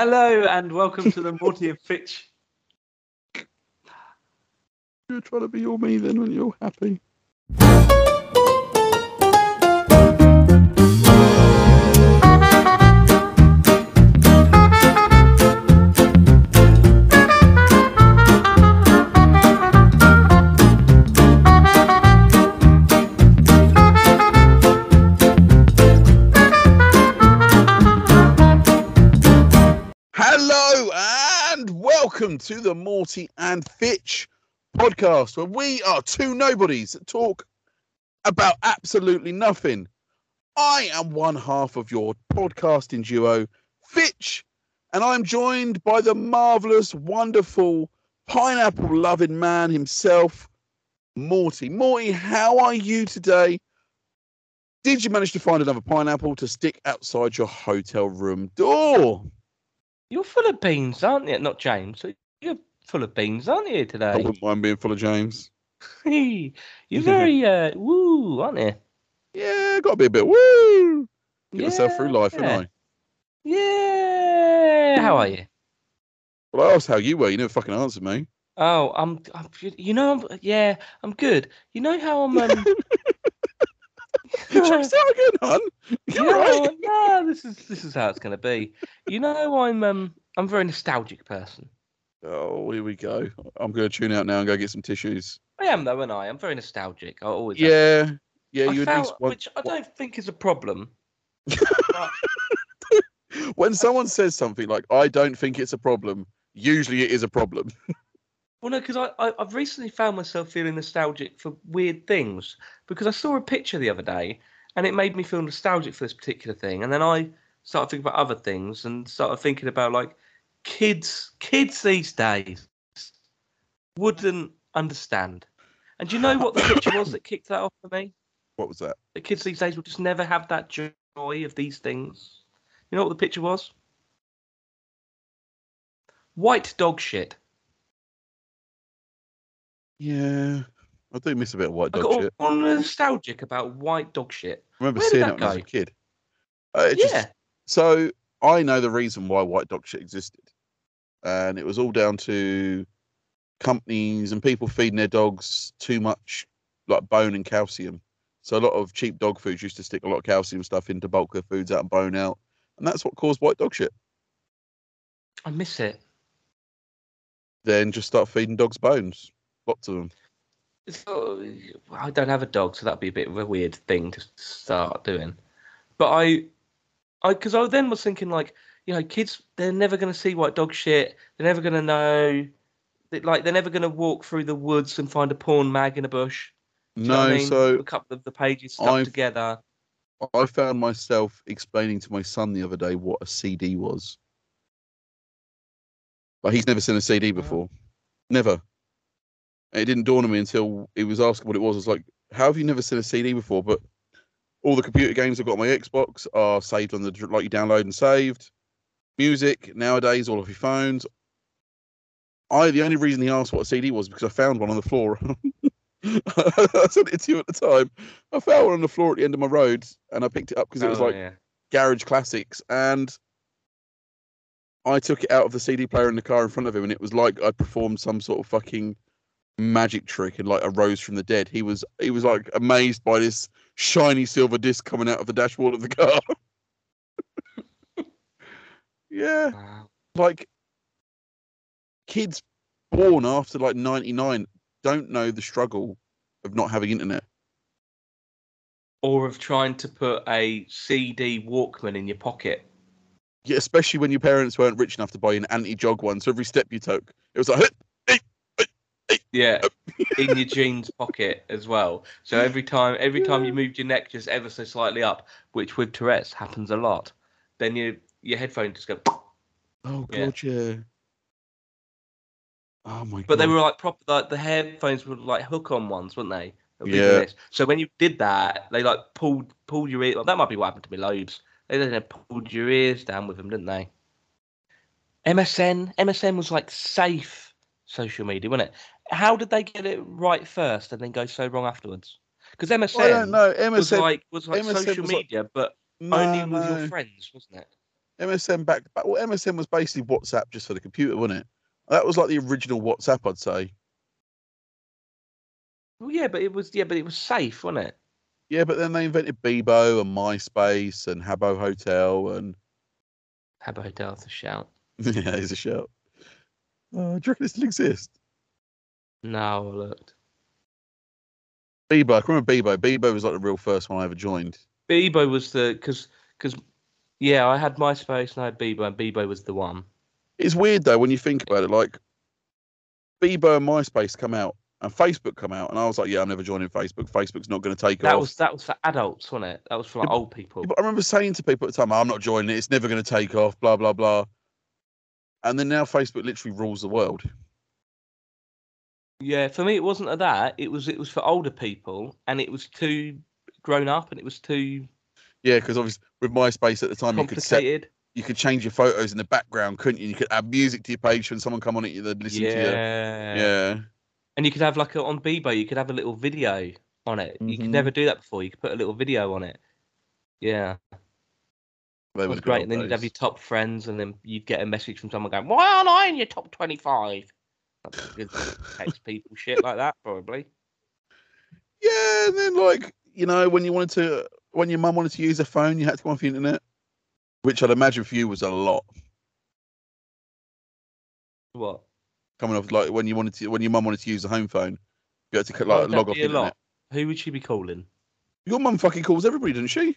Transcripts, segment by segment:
Hello and welcome to the Morty and Fitch. You're trying to be all me then when you're happy. Welcome to the Morty and Fitch podcast, where we are two nobodies that talk about absolutely nothing. I am one half of your podcasting duo, Fitch, and I'm joined by the marvelous, wonderful, pineapple loving man himself, Morty. Morty, how are you today? Did you manage to find another pineapple to stick outside your hotel room door? You're full of beans, aren't you? Not James. You're full of beans, aren't you today? I wouldn't mind being full of James. You're very uh, woo, aren't you? Yeah, got to be a bit woo. Get myself through life, yeah. haven't I? Yeah. How are you? Well, I asked how you were. You never fucking answered me. Oh, I'm. I'm you know, I'm. Yeah, I'm good. You know how I'm. Um, Shall we start again, hon? you right. no, this is this is how it's gonna be. You know, I'm um, I'm a very nostalgic person. Oh, here we go. I'm going to tune out now and go get some tissues. I am though, and I. I'm very nostalgic. I always. Yeah, yeah. You at found, least want. which I don't think is a problem. When someone says something like "I don't think it's a problem," usually it is a problem. Well, no, because I, I I've recently found myself feeling nostalgic for weird things because I saw a picture the other day and it made me feel nostalgic for this particular thing, and then I started thinking about other things and started thinking about like kids kids these days wouldn't understand. And do you know what the picture was that kicked that off for me? What was that? The kids these days will just never have that joy of these things. You know what the picture was? White dog shit. Yeah, I do miss a bit of white I dog got shit. all nostalgic about white dog shit. I remember where seeing that it when I was a kid. Uh, it just- yeah. So I know the reason why white dog shit existed, and it was all down to companies and people feeding their dogs too much like bone and calcium. So a lot of cheap dog foods used to stick a lot of calcium stuff into bulk their foods out and bone out, and that's what caused white dog shit. I miss it. Then just start feeding dogs bones, lots of them. Uh, I don't have a dog, so that'd be a bit of a weird thing to start doing. But I, I, because I then was thinking like, you know, kids, they're never going to see white dog shit. They're never going to know. That, like, they're never going to walk through the woods and find a porn mag in a bush. Do no, I mean? so a couple of the pages stuck I've- together. I found myself explaining to my son the other day what a CD was. Like he's never seen a CD before, never. It didn't dawn on me until he was asking what it was. I was like, "How have you never seen a CD before?" But all the computer games I've got on my Xbox are saved on the like you download and saved. Music nowadays, all of your phones. I the only reason he asked what a CD was because I found one on the floor. I sent it to you at the time. I found one on the floor at the end of my road, and I picked it up because it was Oh, like yeah. garage classics and I took it out of the CD player in the car in front of him and it was like I performed some sort of fucking magic trick and like arose from the dead. He was he was like amazed by this shiny silver disc coming out of the dashboard of the car. yeah, Wow. like kids born after like 99 don't know the struggle of not having internet. Or of trying to put a CD Walkman in your pocket. Yeah, especially when your parents weren't rich enough to buy an anti-jog one. So every step you took, it was like, Yeah, in your jeans pocket as well. So every time, every time you moved your neck just ever so slightly up, which with Tourette's happens a lot, then your your headphone just go. Oh god, yeah. Oh my god. But they were like proper. Like the headphones were like hook-on ones, weren't they? They were big Yeah. So when you did that, they like pulled pulled your ear. Like, that might be what happened to me lobes. They then pulled your ears down with them, didn't they? MSN, MSN was like safe social media, wasn't it? How did they get it right first and then go so wrong afterwards? Because MSN I don't know. was MSN like was like MSN social was like- media, but no, only with no. your friends, wasn't it? MSN back, back well, MSN was basically WhatsApp just for the computer, wasn't it? That was like the original WhatsApp, I'd say. Well, yeah, but it was yeah, but it was safe, wasn't it? Yeah, but then they invented Bebo and MySpace and Habbo Hotel and Habbo Hotel's a shout? yeah, he's a shout. Uh, do you reckon it still exists? No, I looked. Bebo, I can remember Bebo. Bebo was like the real first one I ever joined. Bebo was the because because yeah, I had MySpace and I had Bebo, and Bebo was the one. It's weird though when you think about it. Like Bebo and MySpace come out and Facebook come out, and I was like, yeah, I'm never joining Facebook. Facebook's not going to take That off. was that was for adults, wasn't it? That was for like Yeah, old people. But I remember saying to people at the time, I'm not joining it. It's never going to take off. Blah blah blah. And then now Facebook literally rules the world. Yeah, for me it wasn't of that. It was it was for older people, and it was too grown up, and it was too Yeah, because obviously with MySpace at the time, you could set, you could change your photos in the background, couldn't you? You could add music to your page when someone come on it, you would listen to you. Yeah. Yeah. And you could have like a, on Bebo, you could have a little video on it. You Mhm. could never do that before. You could put a little video on it. Yeah, They it was great. And then you'd have your top friends, and then you'd get a message from someone going, "Why aren't I in your top 25? That's good text people shit like that, probably. Yeah, and then like you know when you wanted to, when your mum wanted to use a phone, you had to go off the internet, which I'd imagine for you was a lot. What? Coming off like when you wanted to, when your mum wanted to use a home phone, you had to like that log off the a internet. lot? Who would she be calling? Your mum fucking calls everybody, doesn't she?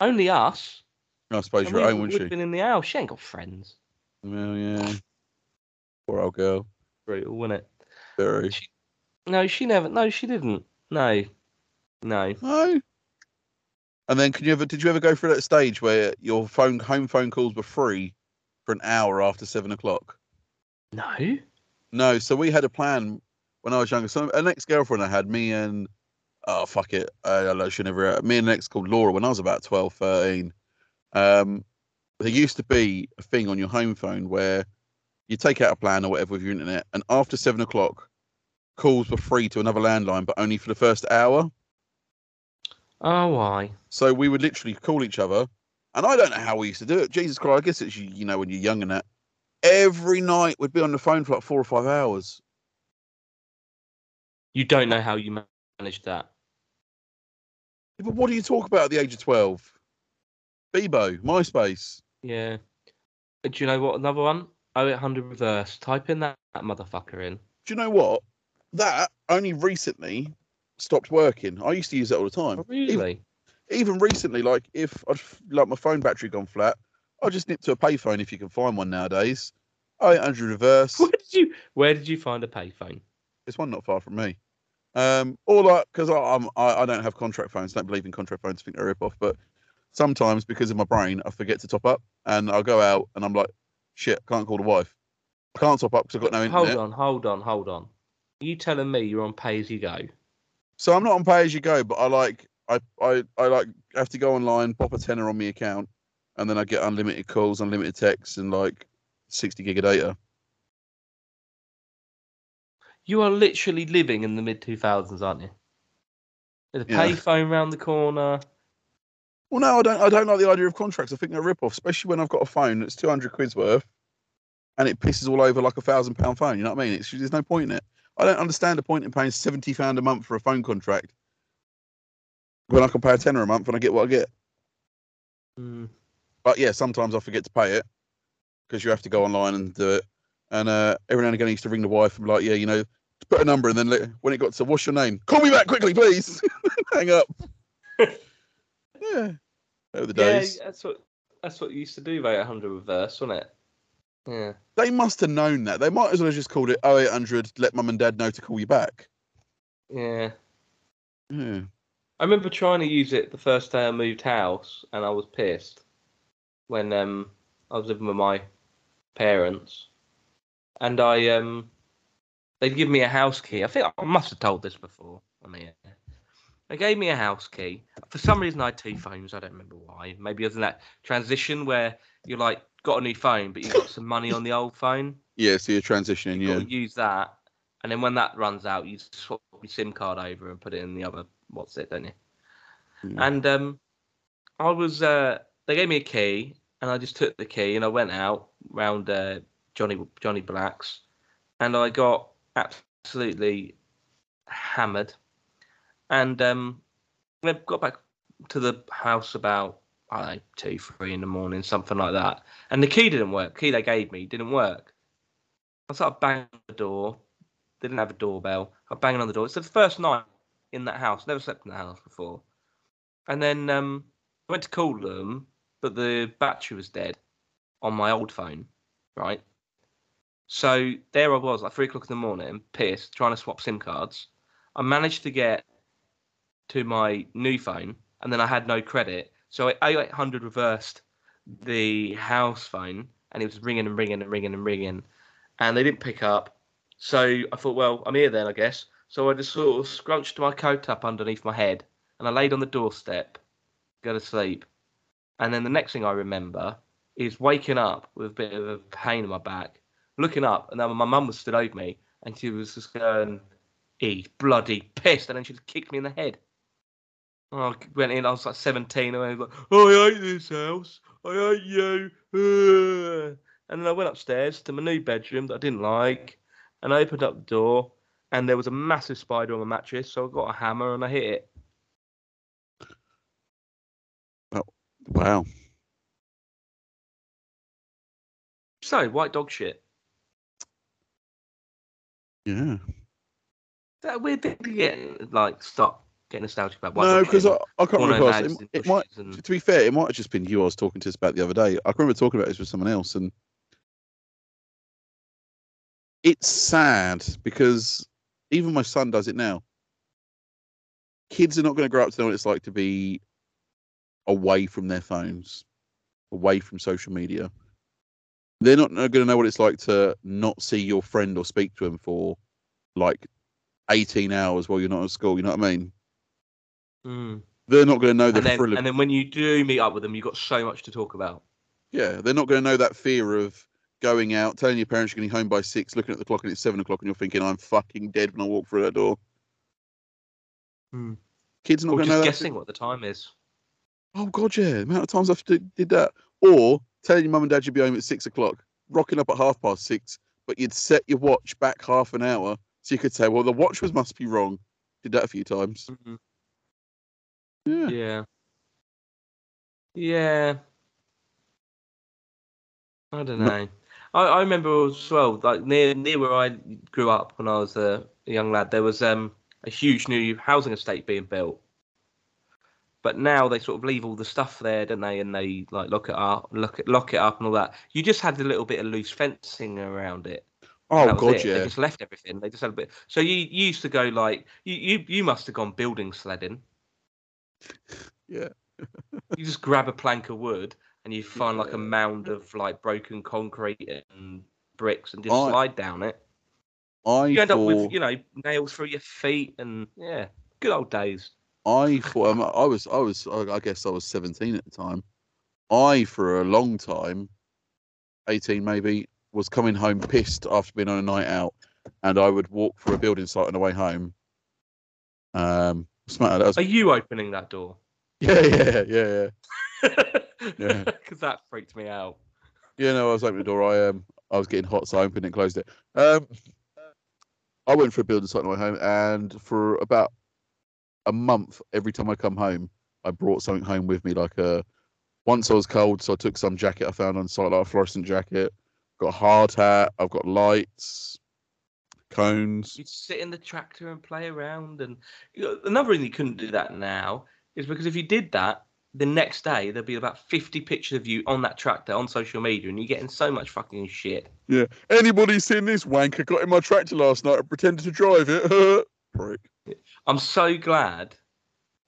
Only us. I suppose And you're we at home, would wouldn't she? been in the house. She ain't got friends. Well, yeah. Poor old girl. Brutal, wasn't it? Very. She, no, she never. No, she didn't. No, no. No. And then, can you ever? Did you ever go through that stage where your phone, home phone calls were free for an hour after seven o'clock? No. No. So we had a plan when I was younger. So an ex-girlfriend I had, me and oh fuck it, uh, I should never. Me and an ex called Laura when I was about 12, 13. Um, there used to be a thing on your home phone where you take out a plan or whatever with your internet, and after seven o'clock, calls were free to another landline, but only for the first hour. Oh, why? So we would literally call each other, and I don't know how we used to do it. Jesus Christ, I guess it's you know when you're young and that. Every night we'd be on the phone for like four or five hours. You don't know how you managed that. Yeah, But what do you talk about at the age of twelve? Bebo, MySpace. Yeah. Uh, Do you know what? Another one? 0800 reverse. Type in that, that motherfucker in. Do you know what? That only recently stopped working. I used to use it all the time. Oh, Even, really? even recently, like if I'd like my phone battery gone flat, I just nip to a payphone if you can find one nowadays. 0800 reverse. Where did you Where did you find a payphone? There's one not far from me. Um, or like because I'm I, I don't have contract phones. Don't believe in contract phones. Think they're rip off. But sometimes because of my brain, I forget to top up, and I'll go out and I'm like, shit, can't call the wife. I can't top up because I've got no internet. hold on, hold on, hold on. Are You telling me you're on pay as you go? So I'm not on pay as you go, but I like I I I like have to go online, pop a tenner on my account, and then I get unlimited calls, unlimited texts, and like 60 gig of data. You are literally living in the mid 2000s, aren't you? There's a Yeah. payphone round the corner. Well, no, I don't. I don't like the idea of contracts. I think they're a rip off, especially when I've got a phone that's 200 quid's worth, and it pisses all over like a thousand pound phone. You know what I mean? It's there's no point in it. I don't understand the point in paying 70 pound a month for a phone contract when I can pay a tenner a month and I get what I get. Mm. But yeah, sometimes I forget to pay it because you have to go online and do it. And uh, every now and again, I used to ring the wife and be like, yeah, you know, put a number, and then let, when it got to what's your name, call me back quickly, please. Hang up. yeah, over the Yeah, days. that's what that's what you used to do by 800 reverse, wasn't it? Yeah. They must have known that. They might as well have just called it 0800, let mum and dad know to call you back. Yeah. Yeah. I remember trying to use it the first day I moved house, and I was pissed when um I was living with my parents, and I um they'd give me a house key. I think I must have told this before on the air. They gave me a house key. For some reason, I had two phones. I don't remember why. Maybe it was in that transition where you're like got a new phone, but you've got some money on the old phone. Yeah, so you're transitioning, You yeah. use that, and then when that runs out, you swap your SIM card over and put it in the other. What's it? Don't you? Yeah. And um, I was uh, they gave me a key, and I just took the key and I went out round uh, Johnny Johnny Black's, and I got absolutely hammered, and um, I got back to the house about I don't know two three in the morning, something like that, and the key didn't work. Key they gave me didn't work. I started banging on the door. Didn't have a doorbell. I banging on the door. It's the first night in that house. Never slept in the house before. And then um, I went to call them, but the battery was dead on my old phone, right? So there I was, like three o'clock in the morning, pissed, trying to swap SIM cards. I managed to get to my new phone, and then I had no credit. So A800 reversed the house phone, and it was ringing and ringing and ringing and ringing, and they didn't pick up. So I thought, well, I'm here then, I guess. So I just sort of scrunched my coat up underneath my head, and I laid on the doorstep, go to sleep. And then the next thing I remember is waking up with a bit of a pain in my back, looking up, and then my mum was stood over me, and she was just going, "He's bloody pissed," and then she just kicked me in the head. Oh, I went in. I was like 17, and I was like, oh, "I hate this house. I hate you." And then I went upstairs to my new bedroom that I didn't like, and I opened up the door, and there was a massive spider on the mattress. So I got a hammer and I hit it. Oh, Wow. So white dog shit. Yeah. That weird thing to get like stop getting nostalgic about. No, because I, I can't remember. porno It, it might. and- To be fair, it might have just been you I was talking to us about the other day. I can remember talking about this with someone else, and it's sad because even my son does it now. Kids are not going to grow up to know what it's like to be away from their phones, away from social media. They're not going to know what it's like to not see your friend or speak to him for like 18 hours while you're not at school. You know what I mean? Mm. They're not going to know the And then, thrill and then when you do meet up with them, you've got so much to talk about. Yeah, they're not going to know that fear of going out, telling your parents you're getting home by six, looking at the clock and it's seven o'clock, and you're thinking, "I'm fucking dead" when I walk through that door. Hmm. Kids are not going to just know guessing what the time is. Oh god, yeah. The amount of times I've did, that, or telling your mum and dad you'd be home at six o'clock, rocking up at half past six, but you'd set your watch back half an hour so you could say, "Well, the watch was must be wrong." Did that a few times. Mhm. Yeah. Yeah. Yeah. I don't know. I, I remember as well, like near near where I grew up when I was a, young lad, there was um a huge new housing estate being built. But now they sort of leave all the stuff there, don't they? And they like lock it up, lock it, lock it up, and all that. You just had a little bit of loose fencing around it. Oh god, it. yeah. They just left everything. They just had a bit. So you, you used to go like you, you you must have gone building sledding. Yeah. you just grab a plank of wood and you find like a mound of like broken concrete and bricks and just I- slide down it. I You end up with you know nails through your feet and yeah, good old days. I thought um, I was I was I I guess I was 17 at the time. I for a long time, 18 maybe, was coming home pissed after being on a night out, and I would walk through a building site on the way home. Um, smart. That was, Are you opening that door? yeah, yeah, yeah, yeah. Because Yeah. that freaked me out. Yeah, no, I was opening the door. I um, I was getting hot, so I opened it and closed it. Um, I went for a building site on the way home, and for about a month, every time I come home, I brought something home with me. Like a, once I was cold, so I took some jacket I found on site, like a fluorescent jacket. Got a hard hat. I've got lights, cones. You'd sit in the tractor and play around. And you know, another reason you couldn't do that now is because if you did that, the next day there'd be about 50 pictures of you on that tractor on social media, and you're getting so much fucking shit. Yeah. Anybody seen this wanker got in my tractor last night and pretended to drive it? Prick. I'm so glad,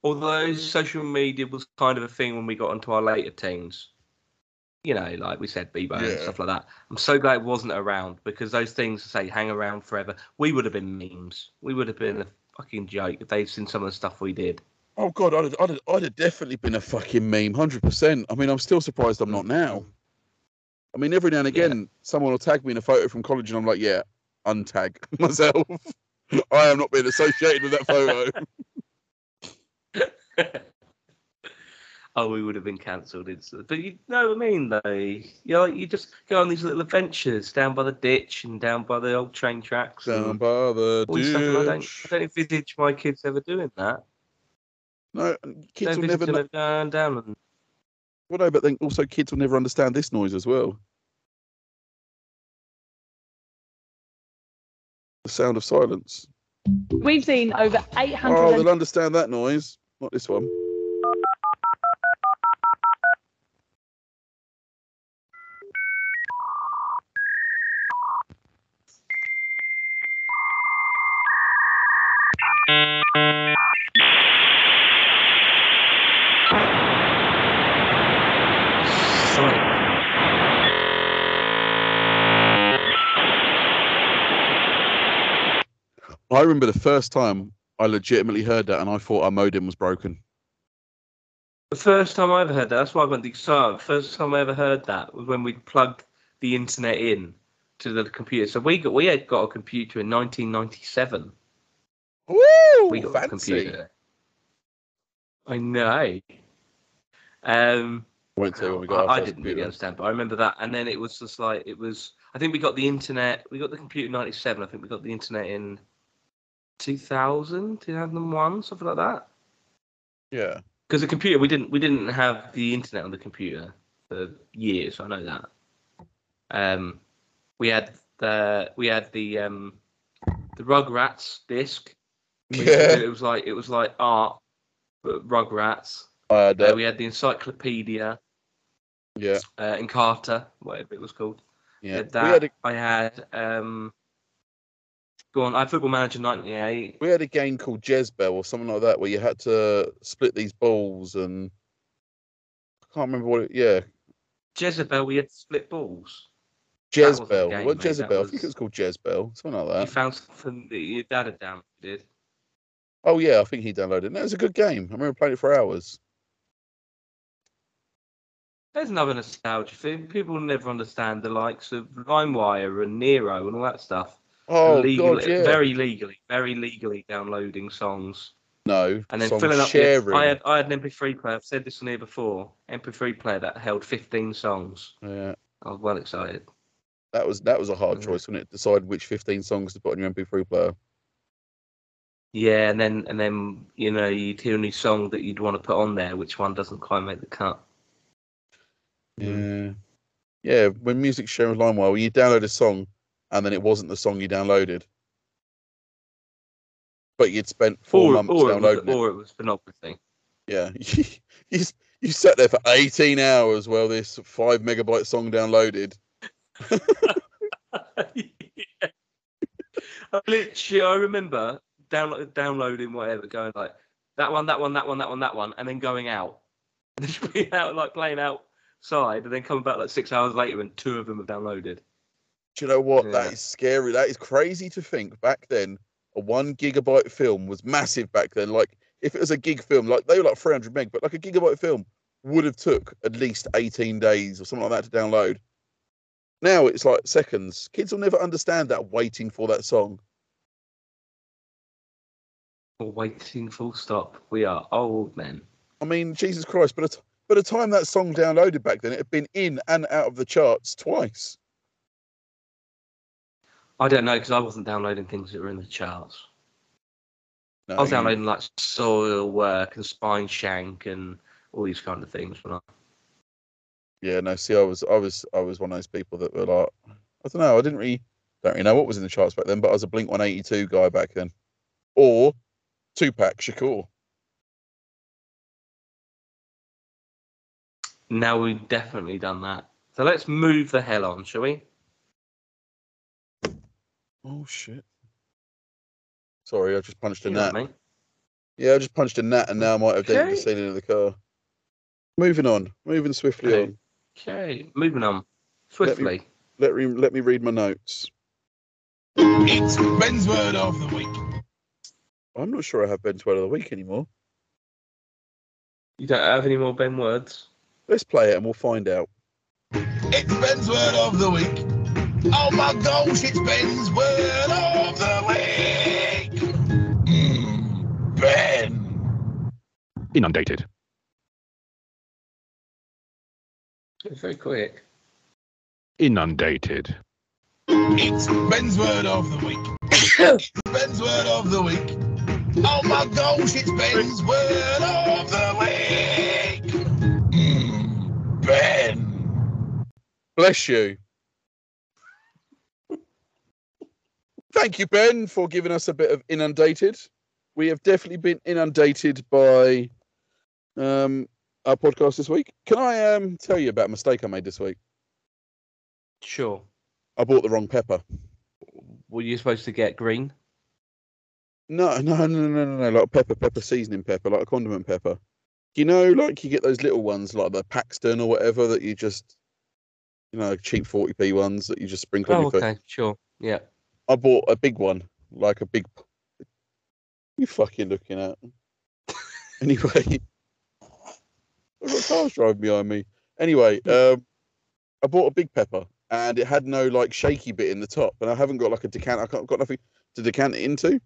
although social media was kind of a thing when we got into our later teens. You know, like we said, Bebo and stuff like that. I'm so glad it wasn't around because those things say hang around forever. We would have been memes. We would have been a fucking joke if they'd seen some of the stuff we did. Oh god, I'd have, I'd have, I'd have definitely been a fucking meme, hundred percent. I mean, I'm still surprised I'm not now. I mean, every now and Yeah. again, someone will tag me in a photo from college, and I'm like, yeah, untag myself. I am not being associated with that photo. oh, we would have been cancelled instantly. But you know what I mean, though. You know, like, you just go on these little adventures down by the ditch and down by the old train tracks. Down and by the all this stuff, and I don't, ditch. I don't envisage my kids ever doing that. No, kids don't will never. envisage them Know, ever going down and well, no, but then also kids will never understand this noise as well. The sound of silence. We've seen over 800. Oh, they'll understand that noise. Not this one. I remember the first time I legitimately heard that, and I thought our modem was broken. The first time I ever heard that, that's why I got excited. First time I ever heard that was when we plugged the internet in to the computer. So we got we had got a computer in 1997. Woo! we got a computer. I know. Um, I won't tell when we got I, I didn't really understand, but I remember that. And then it was just like it was. I think we got the internet. We got the computer in '97. I think we got the internet in 2000, 2001, something like that. Yeah. Because the computer, we didn't we didn't have the internet on the computer for years. I know that. Um, we had the we had the um the Rugrats disc. Yeah. It was like it was like art, but Rugrats. I had Uh, we had the encyclopedia, yeah. uh, Encarta, whatever it was called. Yeah. Had that. had a I had um. Go on, I had Football Manager '98. we had a game called Jezbel or something like that where you had to split these balls and I can't remember what it yeah. Jezebel, we had split balls. That Jezbel. game, what mate, Jezebel? I think it was called Jezbel. Something like that. You found something that your dad had downloaded. Oh yeah, I think he downloaded it. No, it was a good game. I remember playing it for hours. There's another nostalgia thing. People never understand the likes of LimeWire and Nero and all that stuff. Oh Legal- god, yeah. Very legally, very legally downloading songs no. and then filling up. sharing. I had I had an MP3 player. I've said this on here before. MP3 player that held 15 songs. yeah. I was well excited. That was that was a hard Yeah. choice, wasn't it? Decide which 15 songs to put on your MP3 player. Yeah, and then and then you know you'd hear a new song that you'd want to put on there. Which one doesn't quite make the cut? Yeah. Yeah, when music sharing with LimeWire, you download a song and then it wasn't the song you downloaded. But you'd spent four Or, months or, it was, downloading it. or it was pornography. Yeah. you, you sat there for 18 hours while this five megabyte song downloaded. yeah. I literally, I remember download, downloading whatever, going like that one, that one, that one, that one, that one, and then going out, and just being out like playing outside, and then coming back like six hours later, and two of them have downloaded. Do you know what? Yeah. That is scary. That is crazy to think. Back then, a one gigabyte film was massive back then. Like, if it was a gig film, like they were like 300 meg, but like a gigabyte film would have took at least 18 days or something like that to download. Now it's like seconds. Kids will never understand that waiting for that song. Or waiting full stop. We are old men. I mean, Jesus Christ! But by the time that song downloaded back then, it had been in and out of the charts twice. I don't know because I wasn't downloading things that were in the charts. No, I was you- downloading like Soilwork and Spineshank and all these kind of things. When I, Yeah, no. See, I was, I was, I was one of those people that were like, I don't know. I didn't really, don't really know what was in the charts back then, but I was a Blink One Eighty Two guy back then, or Tupac Shakur. now we've definitely done that. So let's move the hell on, shall we? Oh shit! Sorry, I just punched a You gnat. Yeah, I just punched a gnat, and now I might have dented the Okay. ceiling of the car. Moving on, moving swiftly Okay. on. Okay, moving on swiftly. Let me let me read my notes. It's Ben's word of the week. I'm not sure I have Ben's word of the week anymore. You don't have any more Ben words? Let's play it and we'll find out. It's Ben's word of the week. Oh my gosh, it's Ben's word of the week. Mm, ben. inundated. It's very quick. Inundated. It's Ben's word of the week. Ben's word of the week. Oh my gosh, it's Ben's word of the week. Mm, ben. Bless you. Thank you, Ben, for giving us a bit of inundated. We have definitely been inundated by um, our podcast this week. Can I um, tell you about a mistake I made this week? Sure. I bought the wrong pepper. Were you supposed to get green? No, no, no, no, no, no, like pepper, pepper seasoning pepper, like a condiment pepper. You know, like you get those little ones, like the Paxton or whatever, that you just, you know, cheap 40p ones that you just sprinkle on Oh, your food. okay. Sure. Yeah. I bought a big one, like a big. You fucking looking at? anyway, I've got cars driving behind me. Anyway, um, I bought a big pepper, and it had no like shaky bit in the top, and I haven't got like a decant. I can't got nothing to decant it into,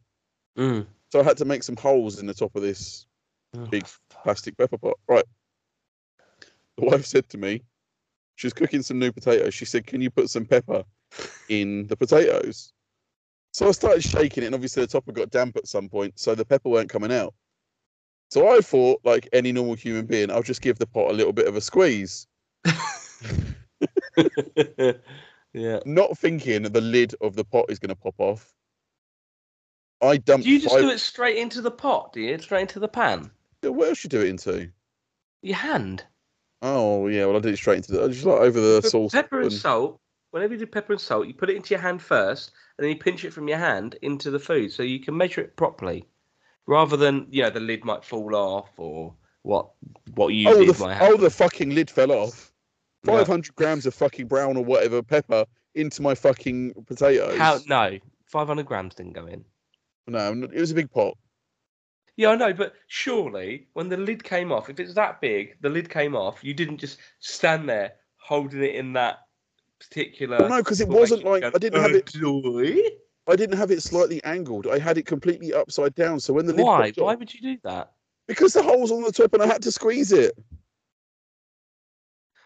Mm. so I had to make some holes in the top of this Oh, Big fuck. plastic pepper pot. Right. The wife said to me, she was cooking some new potatoes. She said, Can you put some pepper in the potatoes? So I started shaking it, and obviously the top had got damp at some point, so the pepper weren't coming out. So I thought, like any normal human being, I'll just give the pot a little bit of a squeeze, yeah. not thinking the lid of the pot is going to pop off. I dumped. Do you just five... do it straight into the pot? Do you straight into the pan? What else you do it into? Your hand. Oh yeah, well I did it straight into the just like over the Put sauce. Pepper and and- salt. Whenever you do pepper and salt, you put it into your hand first, and then you pinch it from your hand into the food, so you can measure it properly, rather than you know the lid might fall off or what what you oh, did the, oh, the fucking lid fell off. Yeah. 500 grams of fucking brown or whatever pepper into my fucking potatoes. How no, five hundred grams didn't go in. No, it was a big pot. Yeah, I know, but surely when the lid came off, if it's that big, the lid came off, you didn't just stand there holding it in that particular. Well, no, because it wasn't like Going, I didn't have it. Oh, "Joy?" I didn't have it slightly angled. I had it completely upside down. So when the lid Why? popped Why would you do that? because the hole's on the top and I had to squeeze it.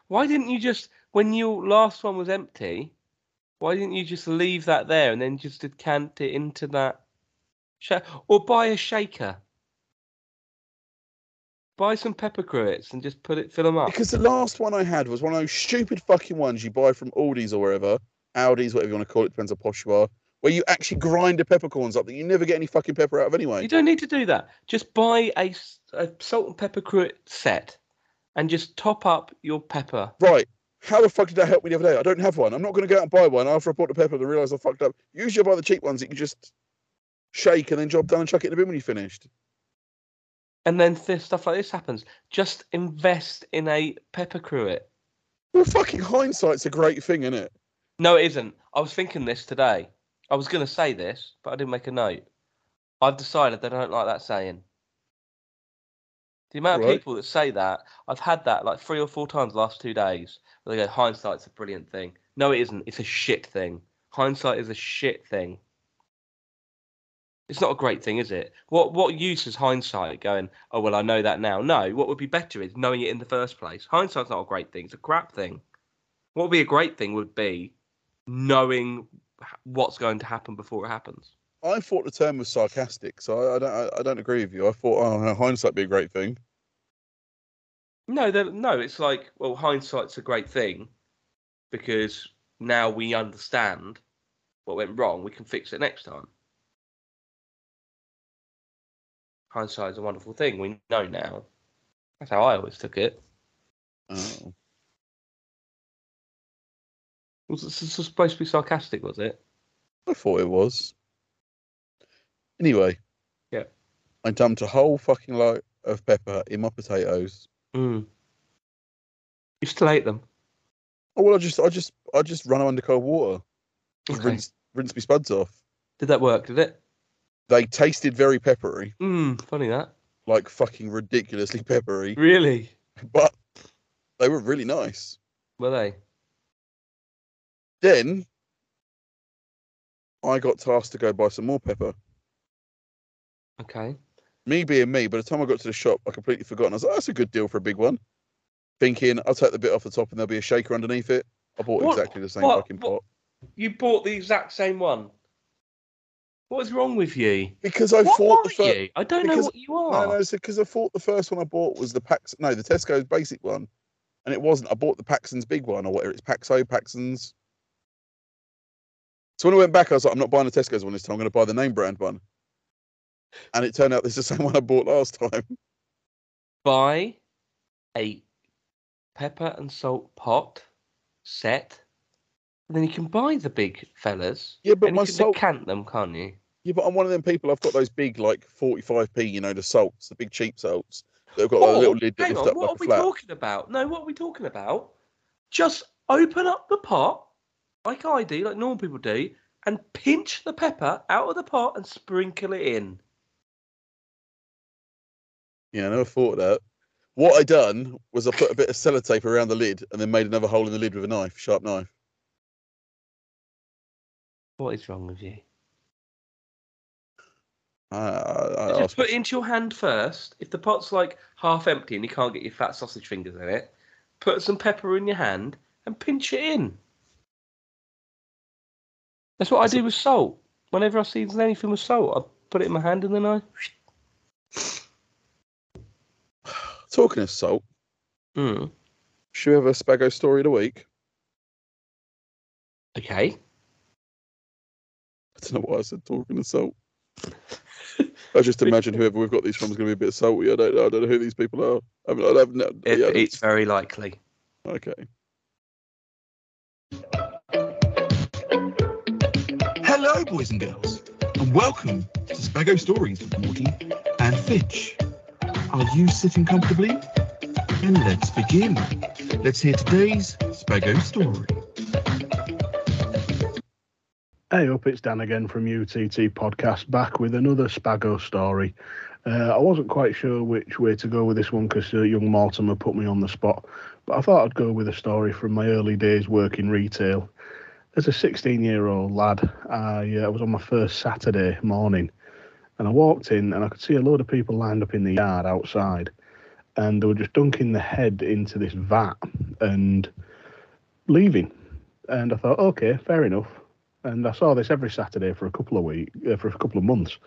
Why didn't you just, when your last one was empty, why didn't you just leave that there and then just decant it into that? Or buy a shaker. Buy some pepper cruets and just put it, fill them up. Because the last one I had was one of those stupid fucking ones you buy from Aldi's or wherever, Aldi's, whatever you want to call it, depends how posh you are, where you actually grind the peppercorns up that you never get any fucking pepper out of anyway. You don't need to do that. Just buy a, a salt and pepper cruet set and just top up your pepper. Right. How the fuck did that help me the other day? I don't have one. I'm not going to go out and buy one after I bought the pepper and realised I fucked up. Usually I buy the cheap ones that you can just shake and then job done and chuck it in the bin when you finished. And then th- stuff like this happens. Just invest in a pepper cruet. Well, fucking hindsight's a great thing, isn't it? No, it isn't. I was thinking this today. I was going to say this, but I didn't make a note. I've decided that I don't like that saying. The amount of people that say that, I've had that like three or four times the last two days. Where they go, hindsight's a brilliant thing. No, it isn't. It's a shit thing. Hindsight is a shit thing. It's not a great thing, is it? What what use is hindsight going, oh well I know that now? No, what would be better is knowing it in the first place. Hindsight's not a great thing, it's a crap thing. What would be a great thing would be knowing what's going to happen before it happens. I thought the term was sarcastic, so I, I don't. I, I don't agree with you. I thought, oh, hindsight be a great thing. No, no, it's like, well, hindsight's a great thing because now we understand what went wrong. We can fix it next time. Hindsight is a wonderful thing. We know now. That's how I always took it. Oh. Was it supposed to be sarcastic? Was it? I thought it was. Anyway. Yeah. I dumped a whole fucking lot of pepper in my potatoes. Mm. You still ate them? Oh well, I just, I just, I just run them under cold water. Okay. rinse, rinse my spuds off. Did that work? Did it? They tasted very peppery, Mm, funny that. like fucking ridiculously peppery, Really? but they were really nice. Were they? Then I got tasked to go buy some more pepper. Okay. Me being me, by the time I got to the shop, I completely forgot. And I was like, that's a good deal for a big one. thinking I'll take the bit off the top and there'll be a shaker underneath it. I bought What- exactly the same what- fucking what- pot You bought the exact same one. What is wrong with you? because I what thought the first. you? I don't know what you are. No, no, because I thought the first one I bought was the Pax. No, the Tesco's basic one, and it wasn't. I bought the Paxton's big one or whatever. It's Paxo Paxton's. So when I went back, I was like, I'm not buying the Tesco's one this time. I'm going to buy the name brand one. And it turned out it's the same one I bought last time. Buy a pepper and salt pot set, and then you can buy the big fellas. Yeah, but and my you can salt. decant them, can't you? Yeah, but I'm one of them people. I've got those big, like 45p, you know, the salts, the big cheap salts. They've got like, a Oh, little lid that hang on, up what like are we flat. talking about? No, what are we talking about? Just open up the pot, like I do, like normal people do, and pinch the pepper out of the pot and sprinkle it in. Yeah, I never thought of that. What I done was I put a bit of sellotape around the lid and then made another hole in the lid with a knife, sharp knife. What is wrong with you? I, I, I Just put it into your hand first. If the pot's like half empty and you can't get your fat sausage fingers in it, put some pepper in your hand and pinch it in. That's what I do with salt. Whenever I season anything with salt, I put it in my hand and then I. Talking of salt, Mm. should we have a Spago story of the week? Okay. I don't know why I said talking of salt. I just imagine whoever we've got these from is going to be a bit salty. I don't know. I don't know who these people are. I mean, I have no. It, yeah, it's very likely. okay. Hello, boys and girls, and welcome to Spago Stories with Morty and Fitch. Are you sitting comfortably? And let's begin. Let's hear today's Spago story. Hey up, it's Dan again from UTT Podcast, back with another Spago story. Uh, I wasn't quite sure which way to go with this one because uh, young Mortimer put me on the spot, but I thought I'd go with a story from my early days working retail. As a 16 year old lad, I uh, was on my first Saturday morning and I walked in and I could see a load of people lined up in the yard outside and they were just dunking the head into this vat and leaving. And I thought, okay, fair enough and I saw this every Saturday for a couple of weeks, uh, for a couple of months,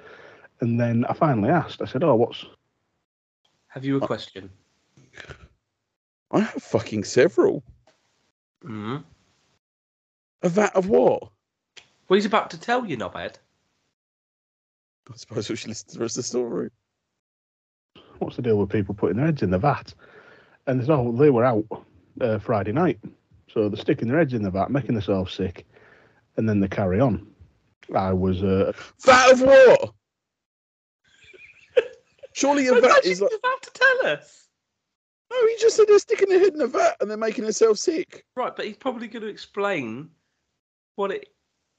and then I finally asked. I said, "Oh, what's Have you a question? I have fucking several. Mm. A vat of what? Well, he's about to tell you, knobhead. I suppose we should listen to the rest of the story. what's the deal with people putting their heads in the vat?" And they said, "Oh, they were out uh, Friday night, so they're sticking their heads in the vat, making themselves sick, and then they carry on." I was uh, Vat of what? Surely a vat Imagine is like. he's about to tell us. No, he just said they're sticking their head in a vat and they're making themselves sick. Right, but he's probably going to explain what it,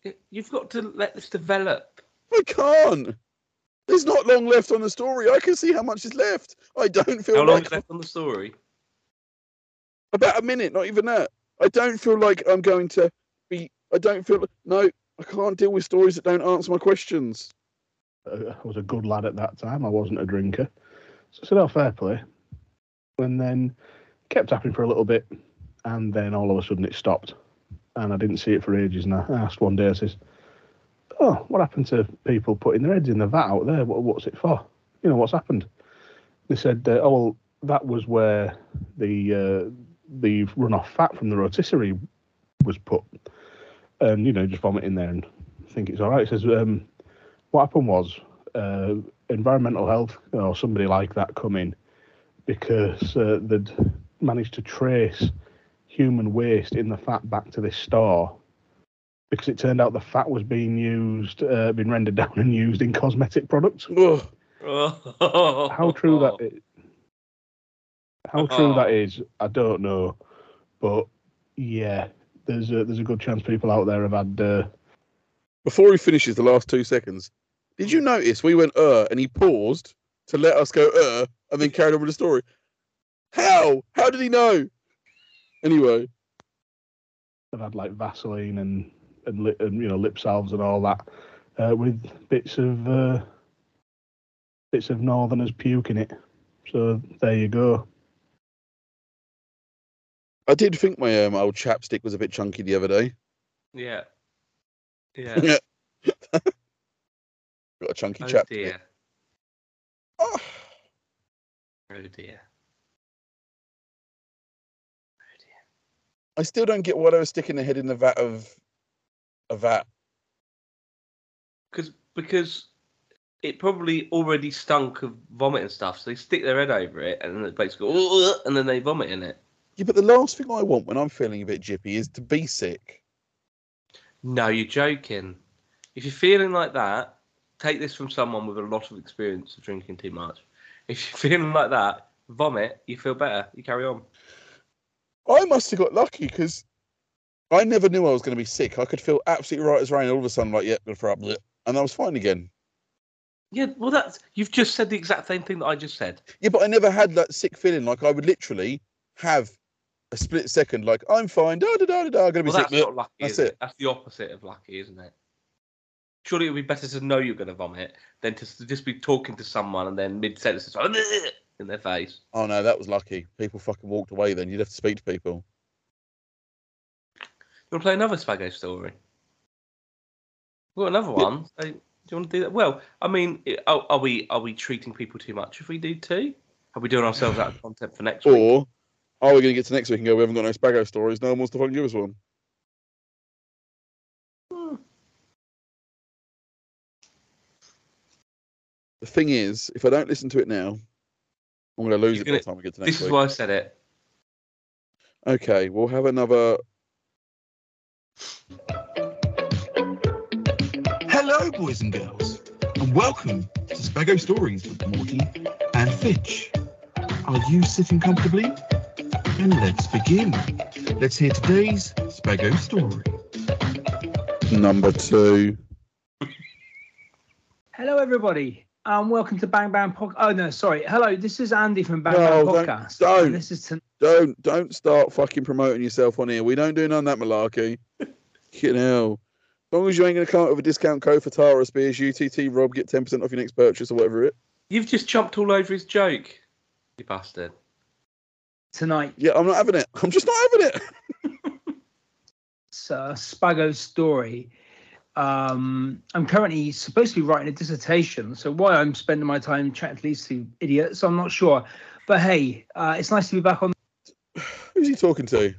it. You've got to let this develop. I can't. There's not long left on the story. I can see how much is left. I don't feel How long like is left on the story? about a minute, not even that. I don't feel like I'm going to be. I don't feel. No, I can't deal with stories that don't answer my questions. I was a good lad at that time. I wasn't a drinker. So I said, oh, fair play. And then kept happening for a little bit. And then all of a sudden it stopped. And I didn't see it for ages. And I asked one day, I says, oh, what happened to people putting their heads in the vat out there? What, what's it for? You know, what's happened? They said, uh, oh, well, that was where the, uh, the runoff fat from the rotisserie was put. And, you know, just vomit in there and think it's all right. It says, um, what happened was uh, environmental health or somebody like that come in because uh, they'd managed to trace human waste in the fat back to this store because it turned out the fat was being used, uh, been rendered down and used in cosmetic products. How true that is, how true that is, I don't know, but yeah, there's a there's a good chance people out there have had. Uh, Before he finishes the last two seconds, did you notice we went uh and he paused to let us go uh and then carried on with the story? How? How did he know? Anyway, I've had like Vaseline and and, lip, and you know lip salves and all that uh, with bits of uh, bits of Northerners puke in it. So there you go. I did think my um, old chapstick was a bit chunky the other day. Yeah. Yeah. Got a chunky oh chapstick. dear. Oh, dear. Oh dear. I still don't get why they were sticking their head in the vat of a vat. Because because it probably already stunk of vomit and stuff, so they stick their head over it, and then basically and then they vomit in it. Yeah, but the last thing I want when I'm feeling a bit jippy is to be sick. No, you're joking. If you're feeling like that, take this from someone with a lot of experience of drinking too much. If you're feeling like that, vomit, you feel better, you carry on. I must have got lucky because I never knew I was going to be sick. I could feel absolutely right as rain. All of a sudden, like, yeah, going to throw up, and I was fine again. Yeah, well, that's you've just said the exact same thing that I just said. Yeah, but I never had that sick feeling. Like I would literally have a split second, like I'm fine, da da da da da. I'm to be Well, sick. that's not lucky. That's it? it. That's the opposite of lucky, isn't it? Surely it would be better to know you're going to vomit than to just be talking to someone and then mid sentence like in their face. Oh no, that was lucky. People fucking walked away. Then you'd have to speak to people. You want to play another Spago story? We've got another one. So, do you want to do that? Well, I mean, are, are we are we treating people too much if we do two? Are we doing ourselves out of content for next week? Or are we going to get to next week and go? We haven't got no Spago stories. No one wants to fucking give us one. Hmm. The thing is, if I don't listen to it now, I'm going to lose You're it by gonna- the time we get to next week. This is week. why I said it. Okay, we'll have another. Hello, boys and girls, and welcome to Spago Stories with Morty and Fitch. Are you sitting comfortably? And let's begin. Let's hear today's Spago story. Number two. Hello, everybody, and welcome to Bang Bang Podcast. Oh no, sorry. Hello, this is Andy from Bang No, Bang don't- Podcast. don't. And this is to- Don't don't start fucking promoting yourself on here. We don't do none of that malarkey. you know. As long as you ain't gonna come up with a discount code for Tara Spears, UTT Rob, get ten percent off your next purchase or whatever it. You've just jumped all over his joke, you bastard. Tonight. Yeah, I'm not having it. I'm just not having it. It's uh, Spago's story. Um, I'm currently supposed to be writing a dissertation, so why I'm spending my time chatting to these two idiots, I'm not sure. But hey, uh, it's nice to be back on. Who's he talking to?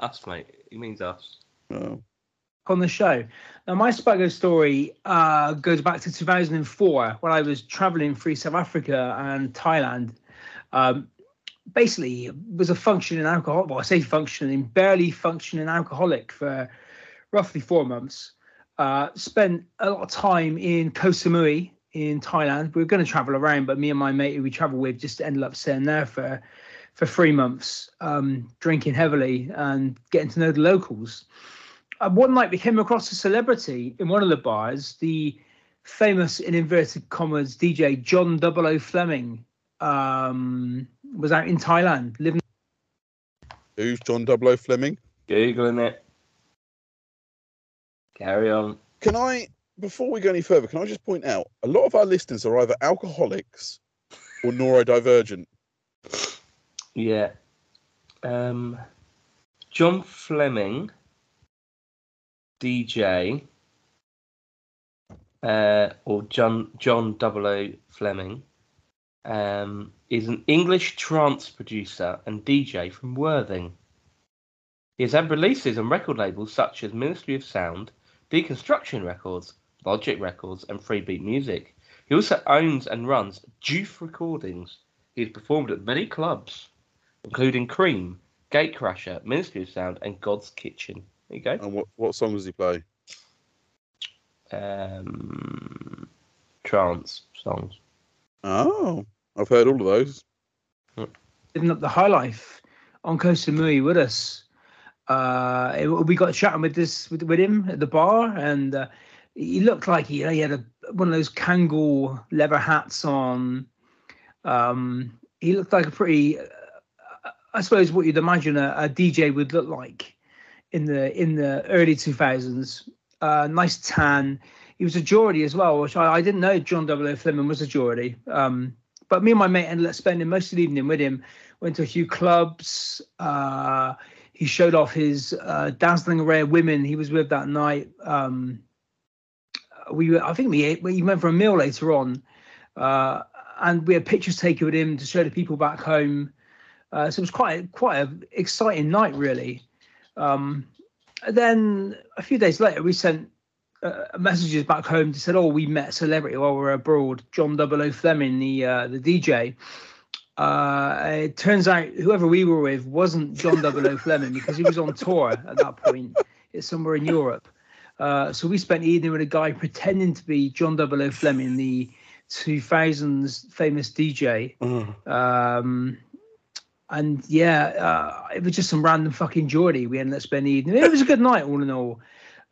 Us, mate. He means us. Oh. on the show. Now, my Spago story uh, goes back to 2004 when I was traveling through South Africa and Thailand. Um, basically, was a functioning alcohol. Well, I say functioning, barely functioning alcoholic for roughly four months. Uh, spent a lot of time in Koh Samui in Thailand. We were going to travel around, but me and my mate who we travel with just ended up staying there for for three months, um, drinking heavily and getting to know the locals uh, one night we came across a celebrity in one of the bars, the famous, in inverted commas, DJ John Double O Fleming um, was out in Thailand living. Who's John Double O Fleming? Googling it. Carry on. Can I before we go any further, can I just point out a lot of our listeners are either alcoholics or neurodivergent. Yeah. Um, John Fleming, DJ, uh, or John John Double O Fleming, um, is an English trance producer and DJ from Worthing. He has had releases on record labels such as Ministry of Sound, Deconstruction Records, Logic Records, and Freebeat Music. He also owns and runs Juice Recordings. He has performed at many clubs, including Cream, Gatecrasher, Ministry of Sound, and Godskitchen. There you go. And what, what song does he play? Um, trance songs. Oh, I've heard all of those. living up the high life on Koh Samui with us. Uh, it- we got chatting with this with, with him at the bar, and uh, he looked like he, he had a, one of those Kangol leather hats on. Um, he looked like a pretty, uh, I suppose, what you'd imagine a, a DJ would look like in the in the early two thousands. Uh, nice tan. He was a Geordie as well, which I, I didn't know. John Double O Fleming was a Geordie. Um, but me and my mate ended up spending most of the evening with him. went to a few clubs. Uh, he showed off his uh, dazzling array of women he was with that night. Um, we, were- I think we ate, we went for a meal later on, uh, and we had pictures taken with him to show the people back home. Uh, so it was quite quite an exciting night, really. Um, then a few days later, we sent uh, messages back home to said, "Oh, we met a celebrity while we were abroad, John Double O Fleming, the uh, the DJ." Uh, it turns out whoever we were with wasn't John Double O Fleming because he was on tour at that point. It's somewhere in Europe. Uh, so we spent the evening with a guy pretending to be John Double O Fleming, the 2000s famous DJ. Um, and yeah, uh, it was just some random fucking Geordie. We ended up spending the evening. It was a good night, all in all.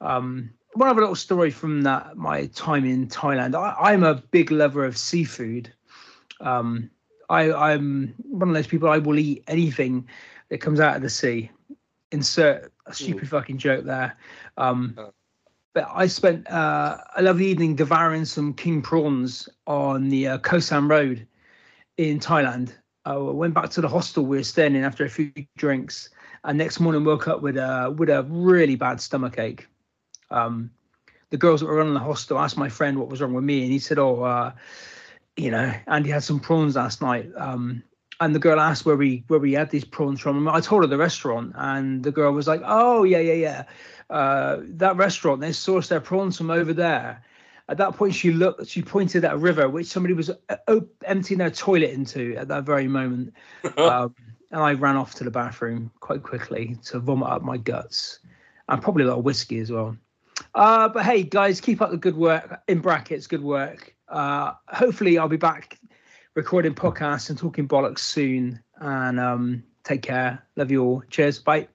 Um, one other little story from that my time in Thailand. I, I'm a big lover of seafood. Um, I, I'm one of those people. I will eat anything that comes out of the sea. Insert a stupid fucking joke there. Um, Oh. but I spent uh, a lovely evening devouring some king prawns on the uh, Khao San Road in Thailand. I went back to the hostel we were staying in after a few drinks, and next morning woke up with a with a really bad stomach ache. Um, the girls that were running the hostel asked my friend what was wrong with me, and he said, "Oh, uh, you know, Andy had some prawns last night." Um, and the girl asked where we where we had these prawns from. And I told her the restaurant, and the girl was like, "Oh, yeah, yeah, yeah, uh, that restaurant. They sourced their prawns from over there." At that point, she looked. She pointed at a river which somebody was uh, emptying their toilet into at that very moment. um, and I ran off to the bathroom quite quickly to vomit up my guts, and probably a lot of whiskey as well. Uh, but hey, guys, keep up the good work. In brackets, good work. Uh, hopefully, I'll be back recording podcasts and talking bollocks soon. And um, take care. Love you all. Cheers. Bye.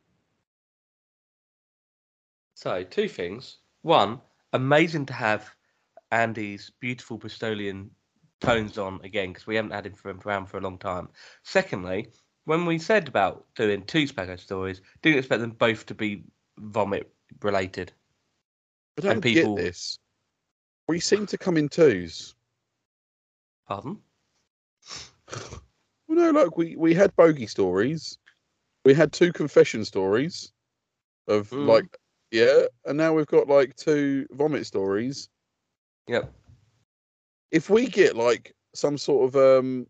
So, two things. One, amazing to have Andy's beautiful Bristolian tones on again because we haven't had him for, around for a long time. Secondly, when we said about doing two Spago stories, didn't expect them both to be vomit related. I don't And people- get this. We seem to come in twos. Pardon? Well, no, look, we, we had bogey stories. We had two confession stories of Mm. like, yeah, and now we've got like two vomit stories. Yep. If we get like some sort of um